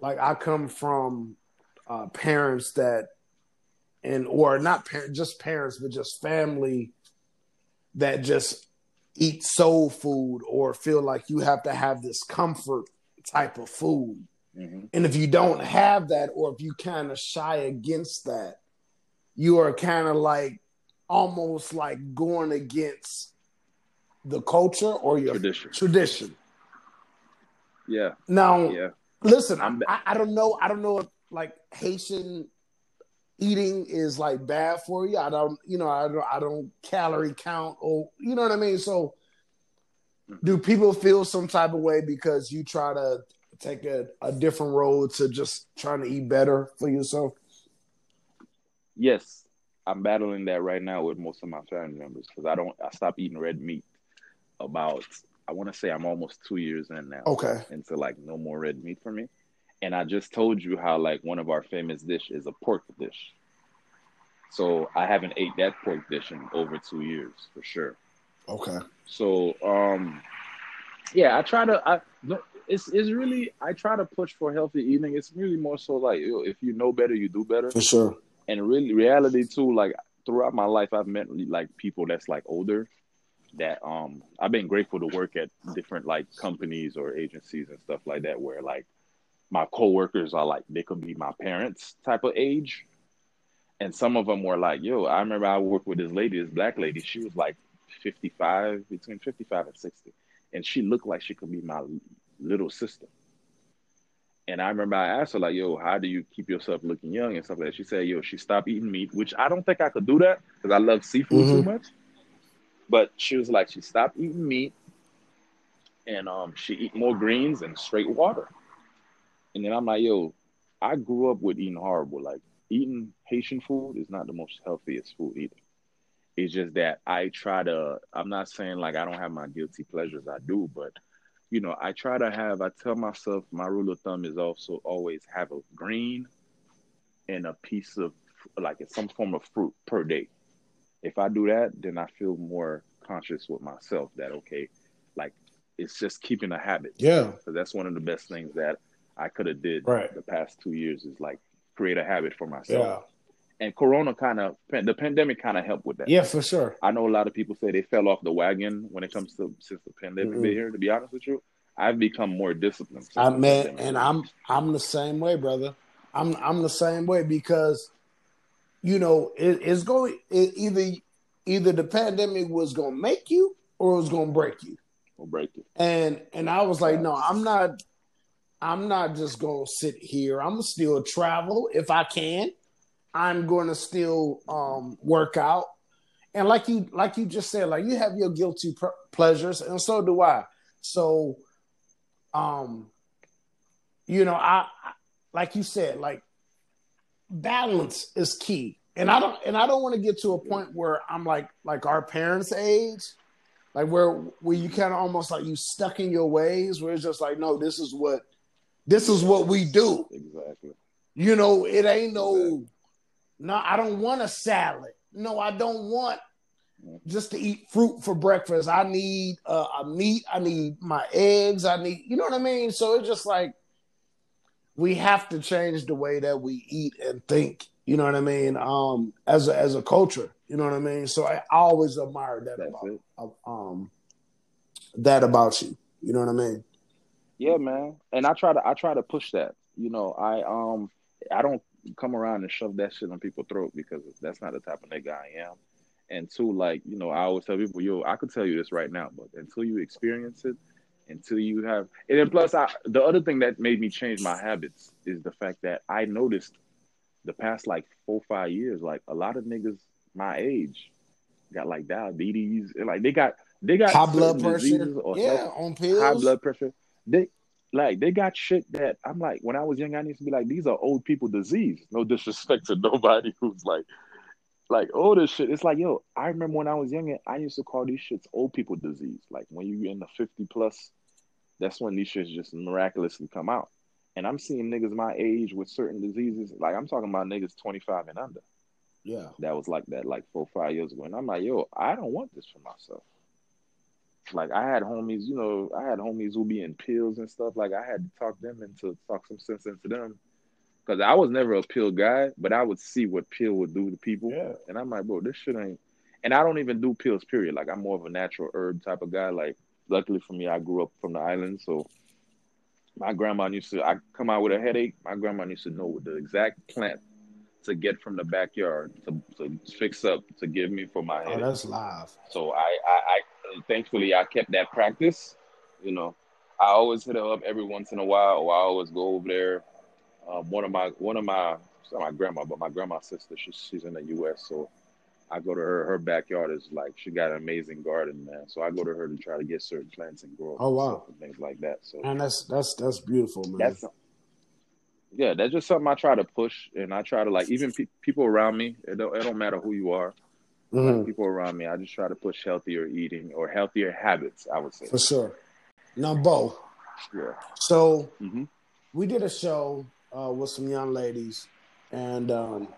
like I come from uh, parents that, and or not parents, just parents, but just family that just eat soul food or feel like you have to have this comfort type of food. hmm And if you don't have that, or if you kind of shy against that, you are kind of like almost like going against the culture or your Tradition. tradition. Yeah, Now, yeah. listen, I'm I, I don't know. I don't know if like Haitian eating is like bad for you. I don't, you know, I don't, I don't calorie count or you know what I mean. So, mm-hmm. do people feel some type of way because you try to take a, a different road to just trying to eat better for yourself? Yes, I'm battling that right now with most of my family members because I don't. I stopped eating red meat about. I want to say I'm almost two years in now. Okay. into like no more red meat for me. And I just told you how like one of our famous dish is a pork dish. So I haven't ate that pork dish in over two years for sure. Okay. So um yeah, I try to I it's it's really I try to push for healthy eating. It's really more so like if you know better, you do better. For sure. And really reality too, like throughout my life I've met like people that's like older that um I've been grateful to work at different like companies or agencies and stuff like that where like my coworkers are like they could be my parents type of age. And some of them were like, yo, I remember I worked with this lady, this black lady. She was like 55, between 55 and 60. And she looked like she could be my little sister. And I remember I asked her, like, yo, how do you keep yourself looking young and stuff like that? She said, yo, she stopped eating meat, which I don't think I could do that because I love seafood too Mhm. much. But she was like, she stopped eating meat and um, she eat more greens and straight water. And then I'm like, yo, I grew up with eating horrible. Like eating Haitian food is not the most healthiest food either. It's just that I try to. I'm not saying like I don't have my guilty pleasures. I do, but you know, I try to have. I tell myself my rule of thumb is also always have a green and a piece of like some form of fruit per day. If I do that, then I feel more conscious with myself that okay, like it's just keeping a habit. Yeah. because that's one of the best things that I could have did Right. the past two years is like create a habit for myself. Yeah. And Corona kind of the pandemic kind of helped with that. Yeah, for sure. I know a lot of people say they fell off the wagon when it comes to since the pandemic Mhm. been here. To be honest with you, I've become more disciplined. I man, and I'm I'm the same way, brother. I'm I'm the same way because you know it, it's going it, either either the pandemic was going to make you or it was going to break you. will break it. And and I was like, no, I'm not. I'm not just going to sit here. I'm gonna still travel if I can. I'm going to still um, work out. And like you like you just said, like you have your guilty pr- pleasures, and so do I. So, um, you know, I, I like you said, like balance is key. And I don't and I don't want to get to a point where I'm like like our parents' age, like where where you kind of almost like you stuck in your ways, where it's just like, no, this is what this is what we do. Exactly. You know, it ain't no no, I don't want a salad. No, I don't want just to eat fruit for breakfast. I need uh, a meat. I need my eggs. I need, you know what I mean? So it's just like we have to change the way that we eat and think. You know what I mean? Um, as a, as a culture, you know what I mean. So I always admire that That's about it. um that about you. You know what I mean? Yeah, man. And I try to I try to push that. You know, I um I don't come around and shove that shit on people's throat because that's not the type of nigga I am. And two, like you know, I always tell people, yo, I could tell you this right now, but until you experience it, until you have, and then plus, I the other thing that made me change my habits is the fact that I noticed the past like four five years, like a lot of niggas my age got like diabetes, and like they got they got High blood pressure. or Yeah, health- on pills. high blood pressure. They like they got shit that I'm like when I was young, I used to be like, these are old people disease. No disrespect to nobody who's like like older shit. It's like, yo, I remember when I was younger, I used to call these shits old people disease. Like when you in the 50 plus, that's when these shits just miraculously come out. And I'm seeing niggas my age with certain diseases. Like I'm talking about niggas 25 and under. Yeah. That was like that like four, five years ago. And I'm like, yo, I don't want this for myself. Like I had homies, you know, I had homies who be in pills and stuff. Like I had to talk them into talk some sense into them. Cause I was never a pill guy, but I would see what pill would do to people. Yeah. And I'm like, bro, this shit ain't and I don't even do pills, period. Like I'm more of a natural herb type of guy. Like luckily for me, I grew up from the island, so my grandma used to I come out with a headache, my grandma used to know what the exact plant to get from the backyard to, to fix up to give me for my Oh, headache. that's live. So I, I, I, thankfully, I kept that practice. You know, I always hit her up every once in a while, or I always go over there. Um, one of my, one of my, not my grandma, but my grandma's sister, she's she's in the U.S. So I go to her. Her backyard is like she got an amazing garden, man. So I go to her to try to get certain plants and grow. Oh, wow. and things like that. So and that's that's that's beautiful, man. that's yeah, that's just something I try to push, and I try to like even pe- people around me. It don't, it don't matter who you are. Mhm, People around me, I just try to push healthier eating or healthier habits. I would say. for sure. Now, Bo. Yeah. So hmm we did a show uh, with some young ladies, and um,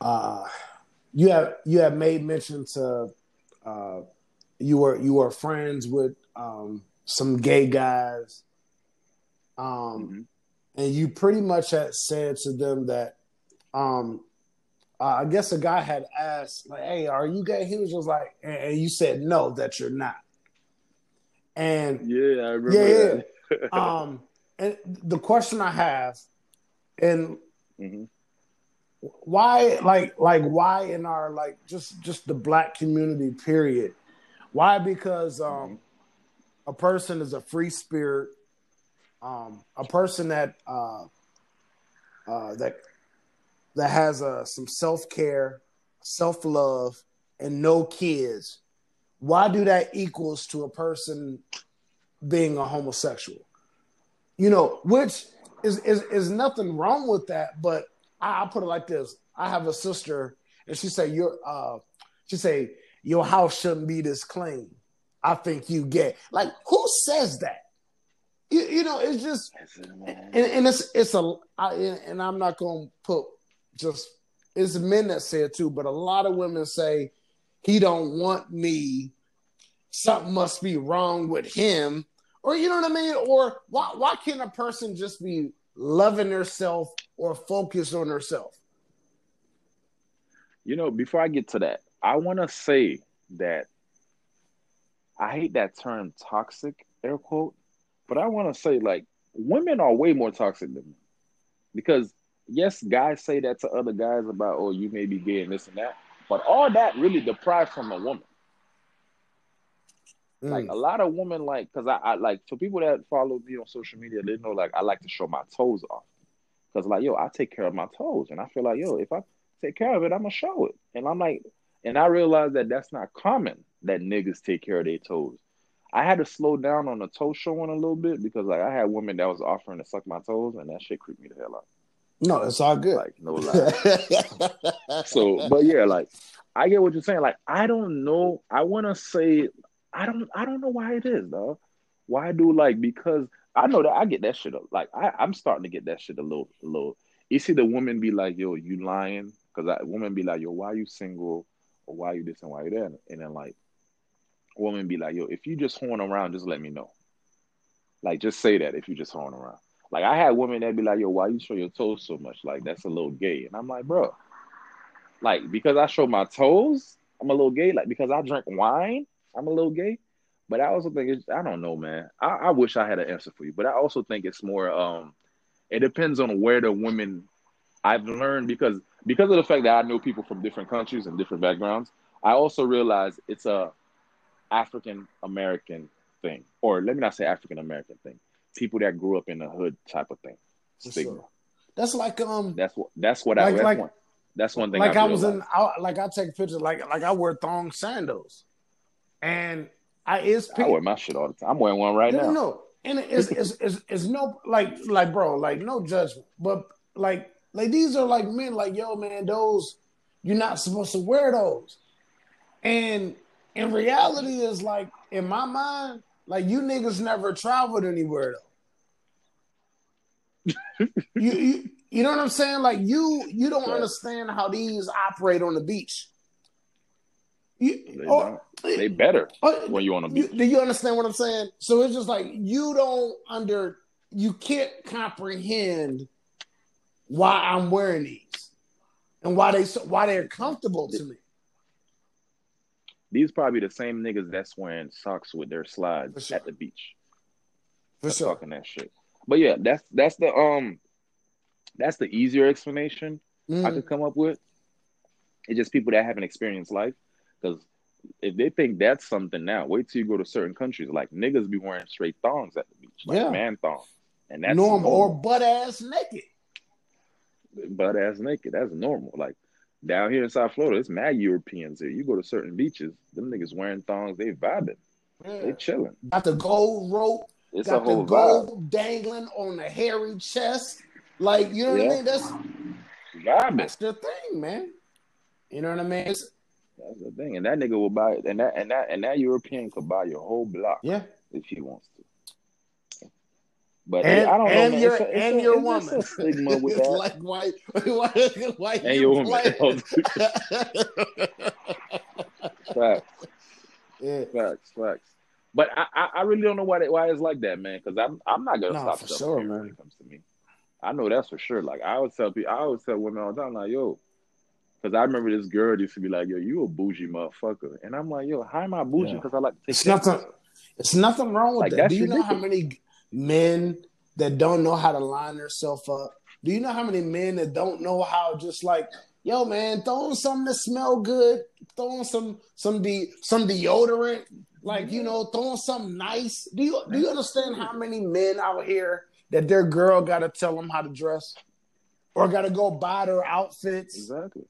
uh, you have you have made mention to uh, you were you were friends with um, some gay guys, um, hmm and you pretty much had said to them that um, uh, I guess a guy had asked like, "Hey, are you gay?" He was just like, and, and you said no, that you're not, and Yeah, I remember Yeah, that. um, and the question I have, and Mhm. why, like, like why in our like just just the black community period, why? Because um, a person is a free spirit, um, a person that uh, uh, that that has uh, some self care, self love, and no kids. Why do that equals to a person being a homosexual? You know, which is is, is nothing wrong with that, but I, I'll put it like this: I have a sister, and she say your uh, she say your house shouldn't be this clean. I think you gay. Like who says that? You, you know, it's just That's it, man. and, and it's it's a I, and I'm not gonna put just it's men that say it too, but a lot of women say he don't want me. Something must be wrong with him, or you know what I mean? Or why why can't a person just be loving herself or focused on herself? You know, before I get to that, I want to say that I hate that term toxic, air quote, but I want to say like women are way more toxic than men. Because yes, guys say that to other guys about, oh, you may be gay and this and that, but all that really deprived from a woman. Like Mm. a lot of women, like, cause I, I like for people that follow me on social media, they know like I like to show my toes off. Cause like, yo, I take care of my toes, and I feel like, yo, if I take care of it, I'm gonna show it. And I'm like, and I realize that that's not common that niggas take care of their toes. I had to slow down on the toe showing a little bit because like I had women that was offering to suck my toes, and that shit creeped me the hell out. No, it's all good. Like no lie. So, but yeah, like I get what you're saying. Like I don't know. I want to say I don't. I don't know why it is though. Why do like because I know that I get that shit. Like I, I'm starting to get that shit a little, a little. You see the woman be like, "Yo, you lying?" Because that woman be like, "Yo, why you single? Or why you this and why you that?" And then like, woman be like, "Yo, if you just horn around, just let me know." Like, just say that if you just horn around. Like I had women that be like, "Yo, why you show your toes so much? Like that's a little gay." And I'm like, "Bro, like because I show my toes, I'm a little gay. Like because I drink wine, I'm a little gay." But I also think it's I don't know, man. I, I wish I had an answer for you, but I also think it's more um It depends on where the women. I've learned because because of the fact that I know people from different countries and different backgrounds. I also realize it's a African American thing, or let me not say African American thing. People that grew up in the hood type of thing. Stigma. sure. That's like um That's what. That's what I. Like- That's, like- one, that's one thing. like I, I was in. I, like I take pictures like like I wear thong sandals. And I is I wear my shit all the time. I'm wearing one right no, now. no, no. And it's, it's it's it's no like like bro, like no judgment. But like like these are like men like yo man, those you're not supposed to wear those. And in reality is like in my mind, like you niggas never traveled anywhere though. you, you you know what I'm saying? Like you you don't understand how these operate on the beach. You, They oh, don't. They better or- when you on the you, beach. do you understand what I'm saying? So it's just like you don't under you can't comprehend why I'm wearing these and why they so- why they're comfortable to me. These probably the same niggas that's wearing socks with their slides sure. at the beach. For That's sure. talking that shit. But yeah, that's that's the um that's the easier explanation I Mm, could come up with. It's just people that haven't experienced life. Because if they think that's something now, wait till you go to certain countries. Like niggas be wearing straight thongs at the beach, like Yeah. man thongs, and that's normal or butt ass naked. butt ass naked. That's normal. Like down here in South Florida, it's mad Europeans here. You go to certain beaches, them niggas wearing thongs, they vibing, they chilling. Got the gold rope, It's a got the whole vibe. gold dangling on the hairy chest. Like you know what I mean? That's Vibing. that's their thing, man. You know what I mean? It's- That's the thing, and that nigga will buy it, and that and that and that European could buy your whole block yeah. if he wants to. But And, I don't know, and man. your It's a- it's and a- your woman. a stigma with that. like why why why and you your woman. play- facts, yeah. facts, facts. But I, I, I really don't know why they, why it's like that, man. Because I'm I'm not gonna Nah, stop for sure, man. when it comes to me. I know that's for sure. Like I always tell people, I always tell women all the time, like, yo, because I remember this girl used to be like, yo, you a bougie motherfucker, and I'm like, yo, how am I bougie? Yeah. Because I like to take It's nothing. It's nothing wrong with Like, that. Do you know how many men that don't know how to line themselves up? Do you know how many men that don't know how just like, yo, man, throw on something that smell good, throw on some some de- some deodorant, like you know, throw on something nice. Do you do you understand how many men out here that their girl got to tell them how to dress, or got to go buy their outfits? Exactly.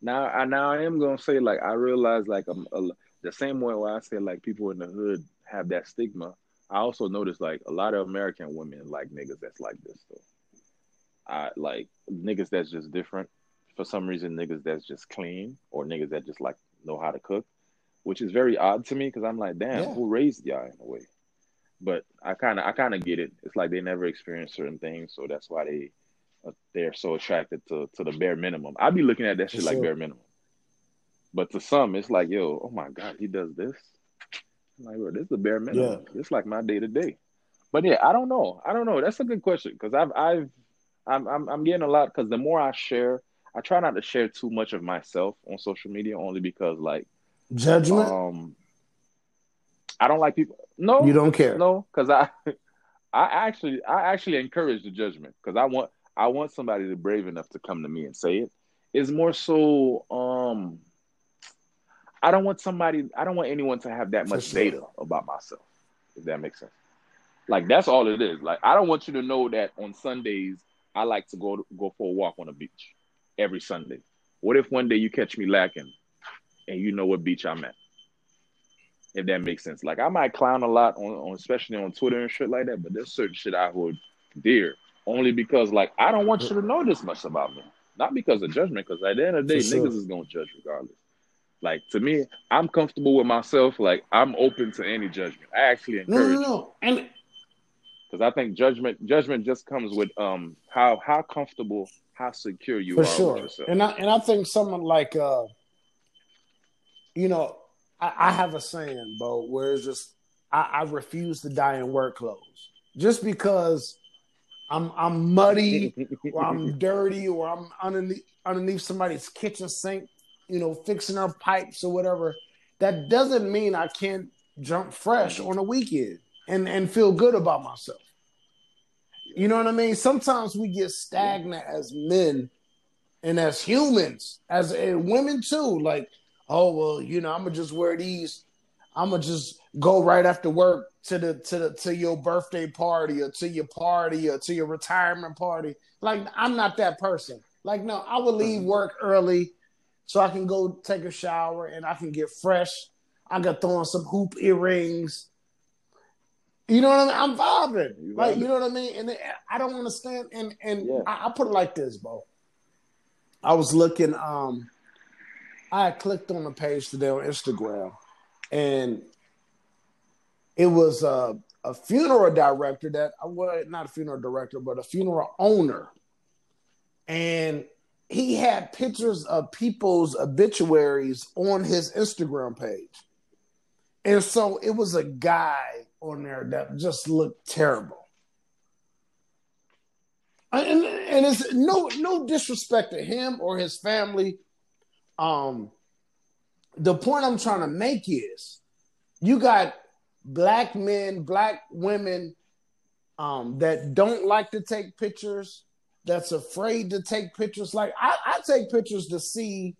Now, I now I am gonna say like I realize like um, a, the same way where I say like people in the hood have that stigma. I also notice like a lot of American women like niggas that's like this though. I like niggas that's just different. For some reason, niggas that's just clean or niggas that just like know how to cook, which is very odd to me because I'm like, damn, Yeah. who raised y'all in a way? But I kind of I kind of get it. It's like they never experienced certain things, so that's why they uh, they're so attracted to to the bare minimum. I'd be looking at that shit For like bare minimum. But to some, it's like, yo, oh my god, he does this. I'm like, bro, this is the bare minimum. It's like my day to day. But yeah, I don't know. I don't know. That's a good question because I've I've I'm I'm I'm getting a lot because the more I share, I try not to share too much of myself on social media only because like Judgment? um I don't like people. No, you don't care. no, because I, I actually, I actually encourage the judgment because I want, I want somebody to brave enough to come to me and say it. It's more so, um, I don't want somebody, I don't want anyone to have that much sure. data about myself. If that makes sense. Like that's all it is. Like I don't want you to know that on Sundays I like to go go for a walk on the beach every Sunday. What if one day you catch me lacking, and you know what beach I'm at? if that makes sense. Like I might clown a lot on, on especially on Twitter and shit like that, but there's certain shit I hold dear only because like I don't want you to know this much about me. Not because of judgment, because at the end of the day, sure. niggas is gonna judge regardless. Like to me, I'm comfortable with myself. Like I'm open to any judgment. I actually encourage. No, no, no. And because I think judgment judgment just comes with um how how comfortable, how secure you for are sure. with yourself. And I and I think someone like uh you know, I, I have a saying, Bo, where it's just I, I refuse to die in work clothes. Just because I'm I'm muddy or I'm dirty or I'm underneath underneath somebody's kitchen sink, you know, fixing up pipes or whatever, that doesn't mean I can't jump fresh on a weekend and and feel good about myself. You know what I mean? Sometimes we get stagnant as men and as humans, as women too. Like, oh well, you know, I'm gonna just wear these. I'm gonna just go right after work to the to the to your birthday party or to your party or to your retirement party. Like, I'm not that person. Like, no, I would leave mm-hmm. work early so I can go take a shower and I can get fresh. I got throw on some hoop earrings. You know what I mean? I'm vibing. You like, you know what I mean? And I don't understand. And and Yeah. I, I put it like this, bro. I was looking, um, I clicked on the page today on Instagram, and it was a, a funeral director that I well, was not a funeral director, but a funeral owner. And he had pictures of people's obituaries on his Instagram page. And so it was a guy on there that just looked terrible. And, and it's no no disrespect to him or his family. Um the point I'm trying to make is you got black men, black women um that don't like to take pictures, that's afraid to take pictures. Like I, I take pictures to see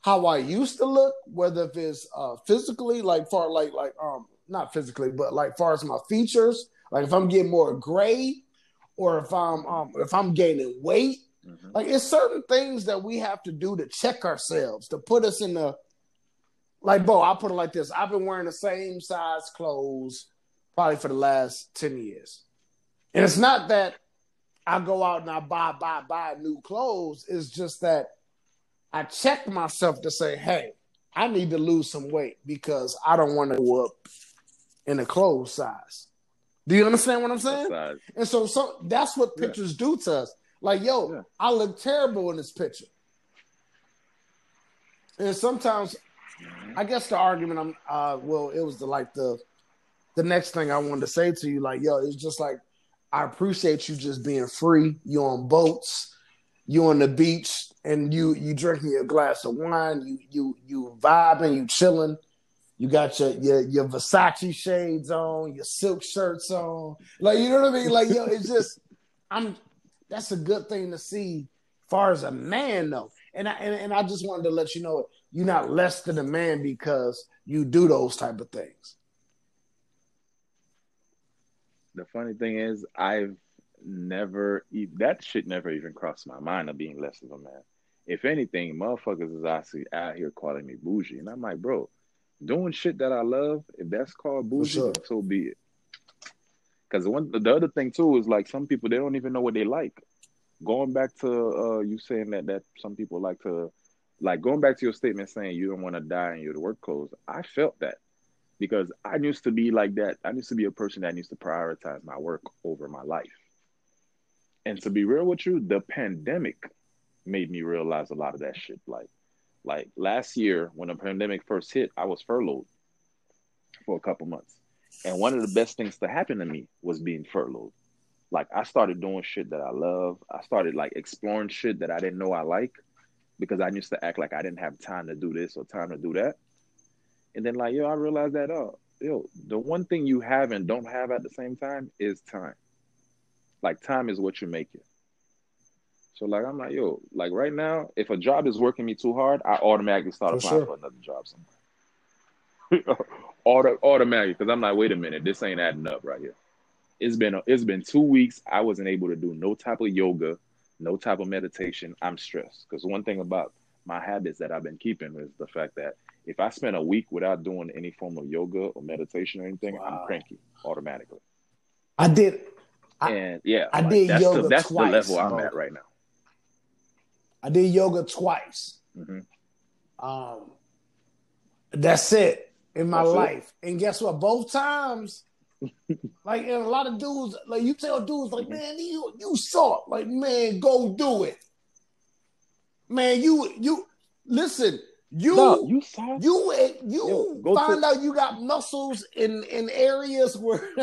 how I used to look, whether if it's uh physically, like far like like um not physically, but like far as my features, like if I'm getting more gray or if I'm um if I'm gaining weight. Mhm. Like it's certain things that we have to do to check ourselves, to put us in the like Bo, I'll put it like this. I've been wearing the same size clothes probably for the last 10 years. And it's not that I go out and I buy, buy, buy new clothes. It's just that I check myself to say, hey, I need to lose some weight because I don't want to go up in the clothes size. Do you understand what I'm saying? And so, so that's what Yeah. pictures do to us. Like, yo, Yeah. I look terrible in this picture. And sometimes, I guess the argument I'm, uh, well, it was the like the, the next thing I wanted to say to you, like, yo, it's just like I appreciate you just being free. You on boats, you on the beach, and you you drinking your glass of wine. You you you vibing, you chilling. You got your your your Versace shades on, your silk shirts on. Like you know what I mean? Like yo, it's just I'm. That's a good thing to see, far as a man though. And I and, and I just wanted to let you know you're not less than a man because you do those type of things. The funny thing is, I've never e- that shit never even crossed my mind of being less of a man. If anything, motherfuckers is actually out here calling me bougie, and I'm like, bro, doing shit that I love, if that's called bougie, sure. so be it. Because the one, the other thing too is like some people they don't even know what they like. Going back to uh, you saying that that some people like to, like going back to your statement saying you don't want to die in your work clothes. I felt that because I used to be like that. I used to be a person that used to prioritize my work over my life. And to be real with you, the pandemic made me realize a lot of that shit. Like, like last year when the pandemic first hit, I was furloughed for a couple months. And one of the best things to happen to me was being furloughed. Like I started doing shit that I love. I started like exploring shit that I didn't know I like because I used to act like I didn't have time to do this or time to do that. And then like, yo, I realized that oh, yo, the one thing you have and don't have at the same time is time. Like time is what you make it. So like I'm like, yo, like right now, if a job is working me too hard, I automatically start For applying sure. for another job somewhere. Auto, automatically, because I'm like, wait a minute, this ain't adding up right here. It's been it's been two weeks. I wasn't able to do no type of yoga, no type of meditation. I'm stressed because one thing about my habits that I've been keeping is the fact that if I spend a week without doing any form of yoga or meditation or anything, Wow. I'm cranky automatically. I did. I- and yeah, I like, did that's yoga the, that's twice, the level I'm at right now. I did yoga twice. hmm Um, that's it in my That's it. life. And guess what? Both times, like and a lot of dudes, like you tell dudes, like Mhm. man, you you saw, like man, go do it, man. You you listen, you No, you saw you you Yo, find to- out you got muscles in in areas where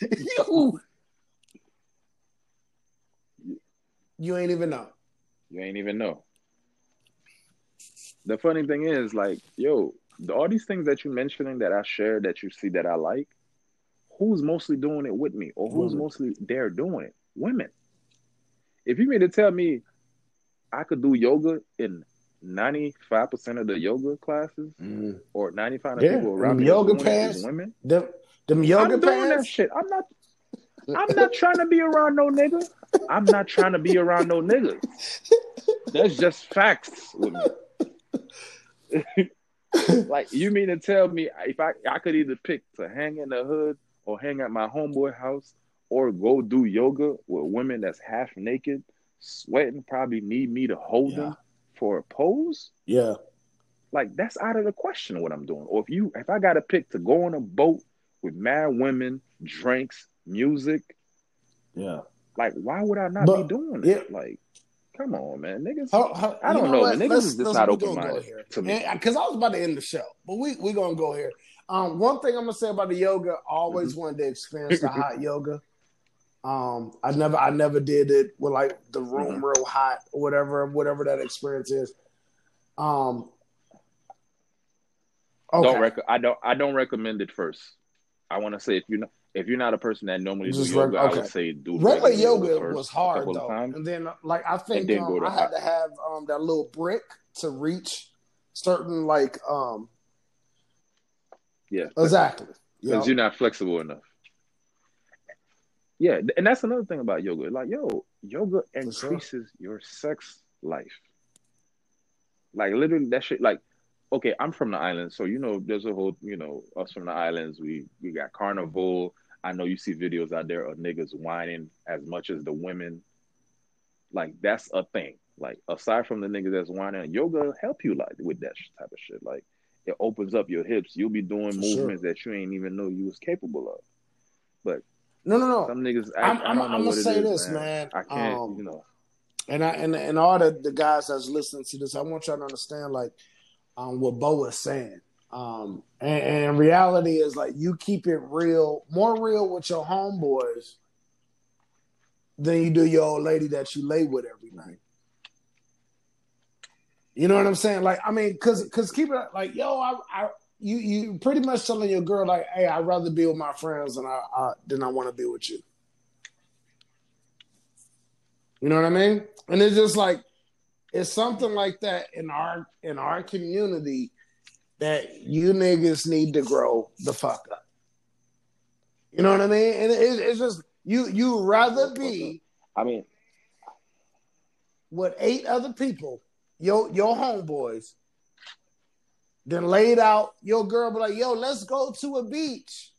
you you ain't even know. You ain't even know. The funny thing is, like, yo, all these things that you're mentioning that I share that you see that I like, who's mostly doing it with me or who's Women. mostly there doing it? Women. If you mean to tell me I could do yoga in 95% of the yoga classes Mhm. or 95 of Yeah, people around them yoga doing it is pants. women, Them, them yoga I'm doing that pants. shit. I'm not I'm not trying to be around no nigga. I'm not trying to be around no niggas. That's just facts with me. like you mean to tell me if I I could either pick to hang in the hood or hang at my homeboy house or go do yoga with women that's half naked, sweating, probably need me to hold Yeah. them for a pose? Yeah. Like that's out of the question what I'm doing. Or if you if I gotta pick to go on a boat with mad women, drinks, music, Yeah. like why would I not But- be doing yeah. it? Like, come on, man. Niggas How- how- I don't know, what? Niggas Let's- is just not open-minded here. to me. Because I was about to end the show, but we we gonna go here. Um, one thing I'm gonna say about the yoga, I always Mm-hmm. wanted to experience the hot yoga. Um, I never I never did it with like the room Mm-hmm. real hot or whatever whatever that experience is. Um, okay. Don't rec- I don't I don't recommend it first. I want to say if you're not if you're not a person that normally Just do yoga, reg- I would say do regular yoga first was hard though, and then like I think um, I had hot. to have um that little brick to reach certain like um Yeah, exactly. because Yeah. you're not flexible enough. Yeah, and that's another thing about yoga. Like, yo, yoga sure. increases your sex life. Like literally, that shit. Like, okay, I'm from the islands, so you know, there's a whole, you know, us from the islands. We we got carnival. I know you see videos out there of niggas whining as much as the women. Like that's a thing. Like aside from the niggas that's whining, yoga help you like with that type of shit. Like it opens up your hips. You'll be doing For sure. movements that you ain't even know you was capable of. But No, no, no. some niggas, I, I'm, I I'm, know I'm gonna say is, this, man. I can't, Um, you know. and I and and all the, the guys that's listening to this, I want y'all to understand like um, what Bo is saying. Um, and, and reality is like you keep it real, more real with your homeboys than you do your old lady that you lay with every night. You know what I'm saying? Like, I mean, cause, cause keep it like, yo, I, I, you, you pretty much telling your girl like, hey, I'd rather be with my friends than I, I than I want to be with you. You know what I mean? And it's just like, it's something like that in our in our community that you niggas need to grow the fuck up. You know what I mean? And it, it's just you you rather be I mean, with eight other people, your your homeboys, then laid out your girl be like, yo, let's go to a beach.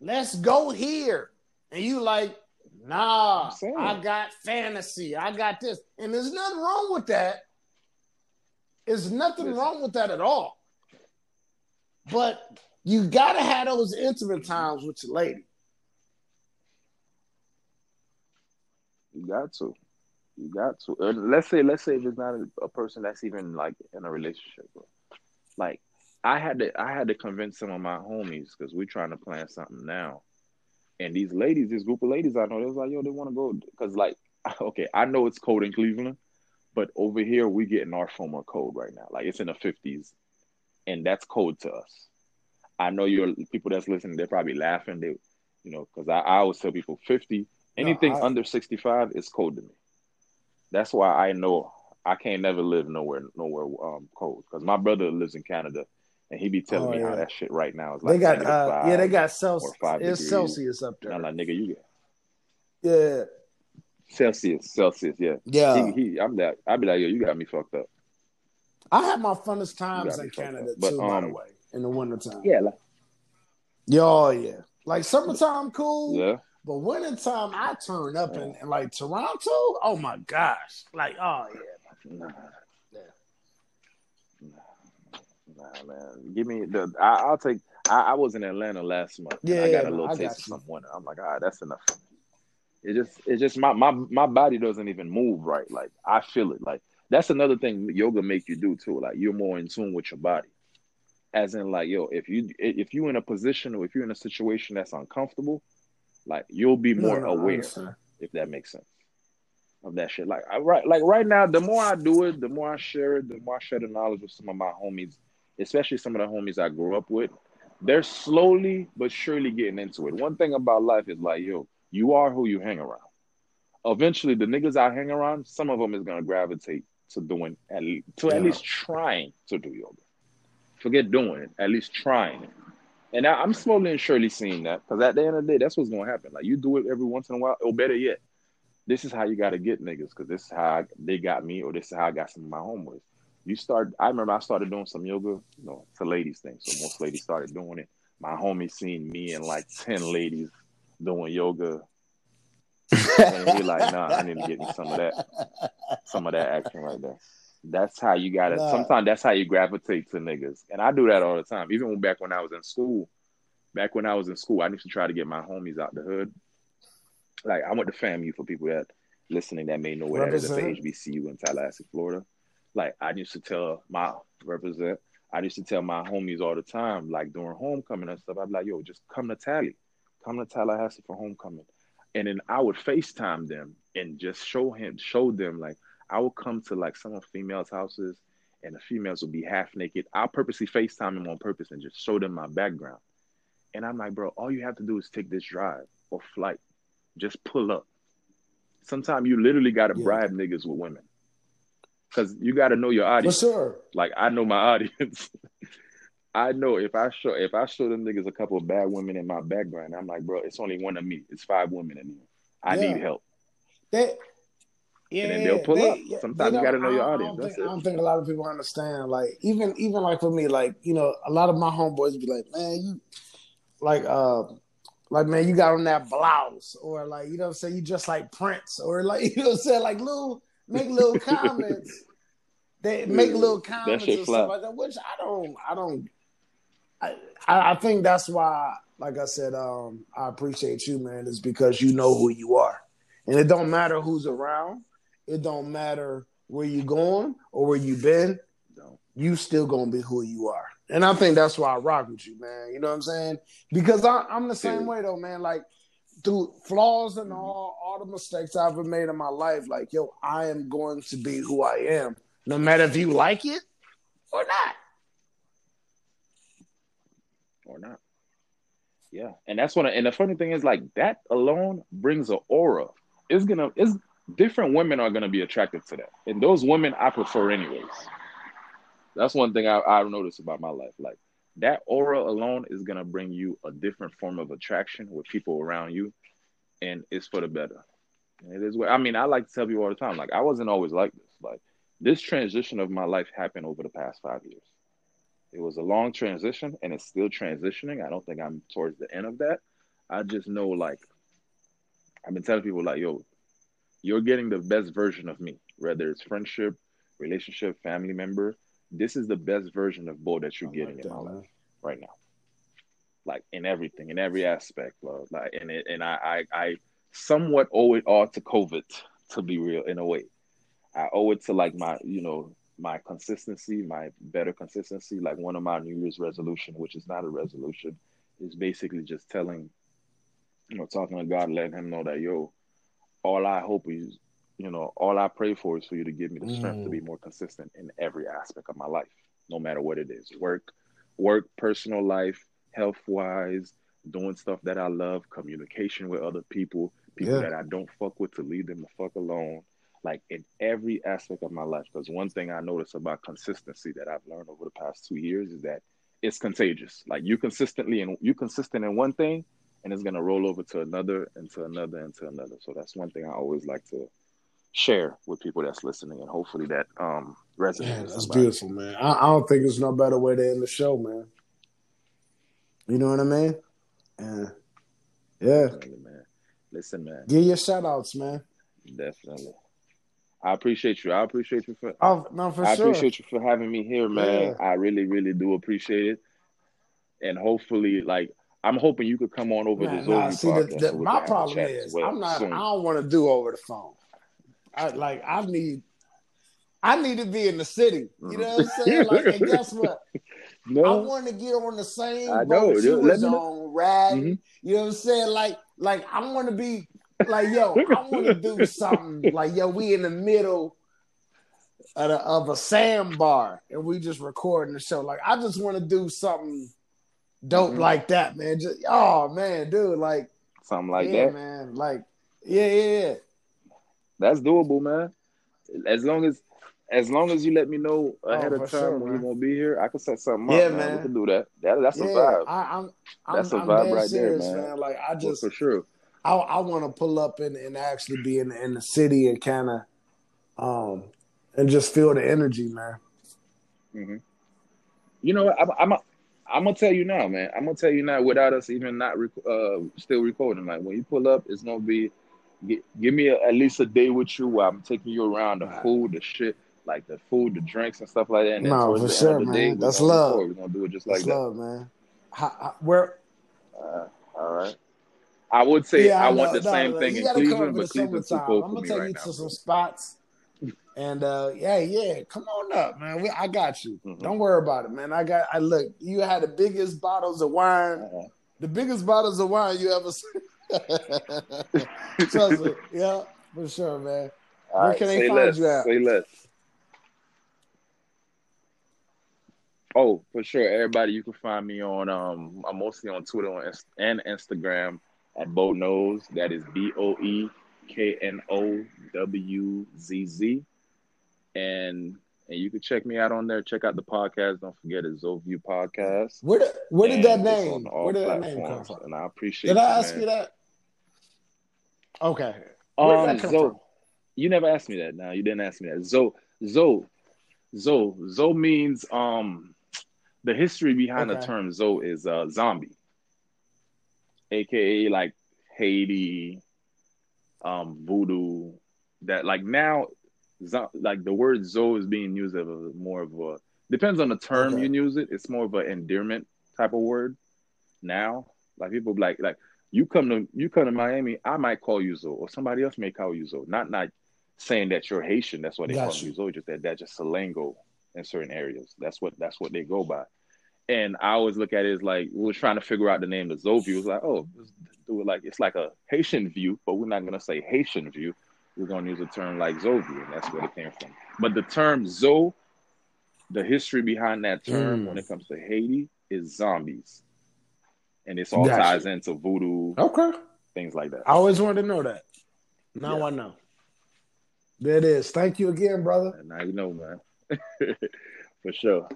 Let's go here. And you like, nah. I got fantasy. I got this. And there's nothing wrong with that. There's nothing wrong with that at all. But you gotta have those intimate times with your lady. you got to, you got to. Uh, let's say, let's say if it's not a, a person that's even like in a relationship. Bro. Like, I had to, I had to convince some of my homies because we're trying to plan something now. And these ladies, this group of ladies I know, they was like, yo, they want to go because, like, okay, I know it's cold in Cleveland, but over here we getting our former cold right now. Like it's in the fifties, and that's cold to us. I know you're people that's listening. They're probably laughing. They, you know, because I, I always tell people fifty, anything I- under sixty five is cold to me. That's why I know I can't never live nowhere nowhere um, cold because my brother lives in Canada. And he be telling Oh, me how that shit right now is like they got uh, yeah, they got Celsius. It's degrees. Celsius up And there. I'm like, nigga, you get Yeah. Celsius, Celsius, yeah. Yeah. He, he, I'm that. I'd be like, yo, you got me fucked up. I have my funnest times in Canada. But, too, by the um, way, in the wintertime. Yeah, like, Yeah, oh, yeah. Like summertime, cool. yeah. But wintertime, I turn up in like Toronto. Oh my gosh! Like, oh yeah. Nah. Yeah. Nah, nah, man. Give me the. I, I'll take. I, I was in Atlanta last month. and I Yeah, got a little I taste got of you. some winter. I'm like, ah, that's enough. It just, it's just my my my body doesn't even move right. Like I feel it. Like that's another thing yoga make you do too. Like you're more in tune with your body. As in, like, yo, if you if you in a position or if you're in a situation that's uncomfortable, like you'll be more No, no, aware. if that makes sense of that shit. Like I right like right now, the more I do it, the more I share it, the more I share the knowledge with some of my homies, especially some of the homies I grew up with. they're slowly but surely getting into it. One thing about life is like, yo, you are who you hang around. Eventually, the niggas I hang around, some of them is gonna gravitate to doing at least to at least trying to do yoga. Forget doing it, at least trying it. And I, I'm slowly and surely seeing that because at the end of the day, that's what's gonna happen. Like you do it every once in a while, or better yet, this is how you got to get niggas because this is how I, they got me, or this is how I got some of my homeboys. You start. I remember I started doing some yoga. You know, it's a ladies thing, so most ladies started doing it. My homie seen me and like ten ladies doing yoga, and he like, nah, I need to get me some of that, some of that action right there. That's how you got to. Nah. Sometimes that's how you gravitate to niggas, and I do that all the time. Even when, back when I was in school, back when I was in school, I used to try to get my homies out the hood. Like I went to FAMU for people that listening that may know what that is. The HBCU in Tallahassee, Florida. Like I used to tell my represent. I used to tell my homies all the time, like during homecoming and stuff. I'd be like, "Yo, just come to Tally, come to Tallahassee for homecoming," and then I would Facetime them and just show him, show them like I would come to like some of females' houses, and the females would be half naked. I'll purposely Facetime them on purpose and just show them my background. And I'm like, bro, all you have to do is take this drive or flight. Just pull up. Sometimes you literally got to Yeah. bribe niggas with women. Because you got to know your For audience. sure. Like I know my audience. I know if I show if I show them niggas a couple of bad women in my background, I'm like, bro, it's only one of me. It's five women in here. I Yeah. need help. They, yeah, And then they'll pull they- up. yeah, Sometimes you gotta know your audience. I don't, think. I don't think a lot of people understand. Like even even like for me, like you know, a lot of my homeboys be like, man, you like uh like man, you got on that blouse, or like you know what I'm saying, you just like Prince, or like you know what I'm saying, like little make little comments. They make little comments and fly. like that, which I don't, I don't, I, I I think that's why, like I said, um, I appreciate you, man, is because you know who you are, and it don't matter who's around, it don't matter where you're going or where you've been, you still gonna be who you are, and I think that's why I rock with you, man. You know what I'm saying? Because I, I'm the same Yeah. way though, man. Like through flaws and mm-hmm. all all the mistakes I've ever made in my life, like yo, I am going to be who I am, no matter if you like it or not. or not. Yeah, and that's what. And the funny thing is, like that alone brings an aura. It's gonna. It's different women are gonna be attracted to that, and those women I prefer anyways. That's one thing I, I've noticed about my life. Like that aura alone is gonna bring you a different form of attraction with people around you, and it's for the better. And it is. what- I mean, I like to tell people all the time. Like I wasn't always like this. Like this transition of my life happened over the past five years. It was a long transition and it's still transitioning. I don't think I'm towards the end of that. I just know like I've been telling people like, yo, you're getting the best version of me, whether it's friendship, relationship, family member. This is the best version of Bo that you're I getting like in that, my man. life right now. Like in everything, in every aspect, bro. Like and it, and I, I I somewhat owe it all to COVID, to be real, in a way. I owe it to like my, you know, my consistency, my better consistency. Like one of my New Year's resolution, which is not a resolution, is basically just telling, you know, talking to God, letting Him know that yo, all I hope is, you know, all I pray for is for you to give me the strength to Mm. be more consistent in every aspect of my life, no matter what it is, work, work, personal life, health wise, doing stuff that I love, communication with other people, people Yeah. that I don't fuck with to leave them the fuck alone like in every aspect of my life. Because one thing I notice about consistency that I've learned over the past two years is that it's contagious. Like you consistently and you consistent in one thing, and it's gonna roll over to another and to another and to another. So that's one thing I always like to share with people that's listening, and hopefully that um resonates. Man, that's somebody. beautiful, man. I, I don't think there's no better way to end the show, man. You know what I mean? And yeah, Definitely, man. Listen, man, give your shout outs, man. definitely. I appreciate you. I appreciate you for Oh no, for I sure. appreciate you for having me here, man. Yeah. I really, really do appreciate it. And hopefully, like, I'm hoping you could come on over Nah, to nah, see, the, the, my can have a problem is well I'm not. soon. I don't want to do over the phone. I like. I need. I need to be in the city. You know what I'm saying? Like, and guess what? No. I want to get on the same I know. Let was on, riding. Mhm. You know what I'm saying? Like, like I want to be like, yo, I want to do something like, yo, we in the middle of, the, of a sandbar and we just recording the show. Like, I just want to do something dope Mhm. like that, man. Just oh man, dude, like Something like yeah, that. man, like yeah, yeah, yeah. That's doable, man. As long as as long as you let me know ahead Oh, of time sure, when you're gonna be here, I can set something Yeah, up, man. man. We can do that. That that's a vibe. I, I'm, I'm, That's a I'm vibe dead right there, serious, man. Like I just, for sure. I, I want to pull up and, and actually be in in the city and kind of, um, and just feel the energy, man. hmm You know what? I'm, I'm, I'm gonna tell you now, man. I'm gonna tell you now, without us even not rec- uh, still recording. Like when you pull up, it's gonna be. Gi- give me a, at least a day with you where I'm taking you around the Right. food, the shit, like the food, the drinks, and stuff like that. And then No, for the sure, end of the day, man. That's gonna love. record. We're gonna do it just like That's that. love, man. How, how, where? Uh, all right. I would say Yeah, I, I want the No, same no, thing in Cleveland, but the Cleveland's too cold I'm gonna me take right you now. to some spots, and uh, yeah, yeah, come on up, man. We, I got you. Mhm. Don't worry about it, man. I got. I look. You had the biggest bottles of wine, Uh-huh. the biggest bottles of wine you ever seen. Trust me, yeah, for sure, man. All Where right, can they find less. you at? Say less. Oh, for sure. Everybody, you can find me on. Um, I'm mostly on Twitter and Instagram at Bo Knows. That is B O E K N O W Z Z. And and you can check me out on there. Check out the podcast. Don't forget it's Zoview Podcast. Where did where did that name? Where did that name come from? And I appreciate Did I ask man. you that? Okay. Where did Um, that come Zo, from? you never asked me that. Now you didn't ask me that. Zo, Zo, Zo, Zo means um, the history behind the term Zo is uh, zombie, aka like Haiti, um, voodoo. That like now, zo- like the word Zo is being used as a more of a depends on the term Okay. you use it. It's more of an endearment type of word now. Like people be like like you come to you come to Miami, I might call you Zo, or somebody else may call you Zo. Not not saying that you're Haitian. That's why they call you. Zo. Just that that's just Salango in certain areas. That's what that's what they go by. And I always look at it as like we are trying to figure out the name of Zo View. It's like oh, do it like it's like a Haitian view, but we're not gonna say Haitian view. We're gonna use a term like Zo View, and that's where it came from. But the term Zo, the history behind that term Mm. when it comes to Haiti is zombies. And this all Gotcha. ties into voodoo, Okay. things like that. I always wanted to know that. Now Yeah. I know. There it is. Thank you again, brother. And now you know, man. for sure.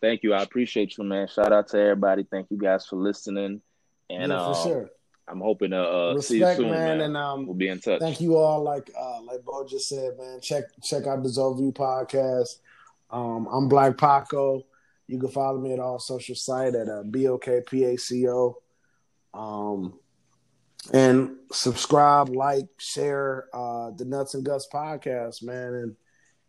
Thank you. I appreciate you, man. Shout out to everybody. Thank you guys for listening. And yeah, for um, sure. I'm hoping to uh, see you soon, man, man. and um, we'll be in touch. thank you all. Like uh, like Bo just said, man. Check check out the Zoview podcast. Um, I'm Black Paco. You can follow me at all social site at uh, bokpaco. Um, and subscribe, like, share uh, the Nuts and Guts podcast, man. And,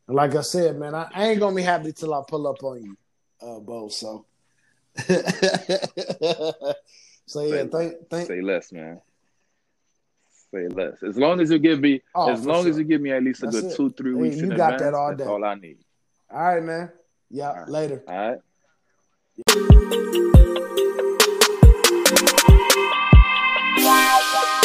and like I said, man, I, I ain't gonna be happy till I pull up on you, uh, Bo. So, so yeah, thank thank. Say less, man. Say less. As long as you give me, Oh, as long as you give me at least a That's good it. two, three Hey, weeks you in got advance, that all that's day. all I need. All right, man. Yeah, right. later. All right. Yeah.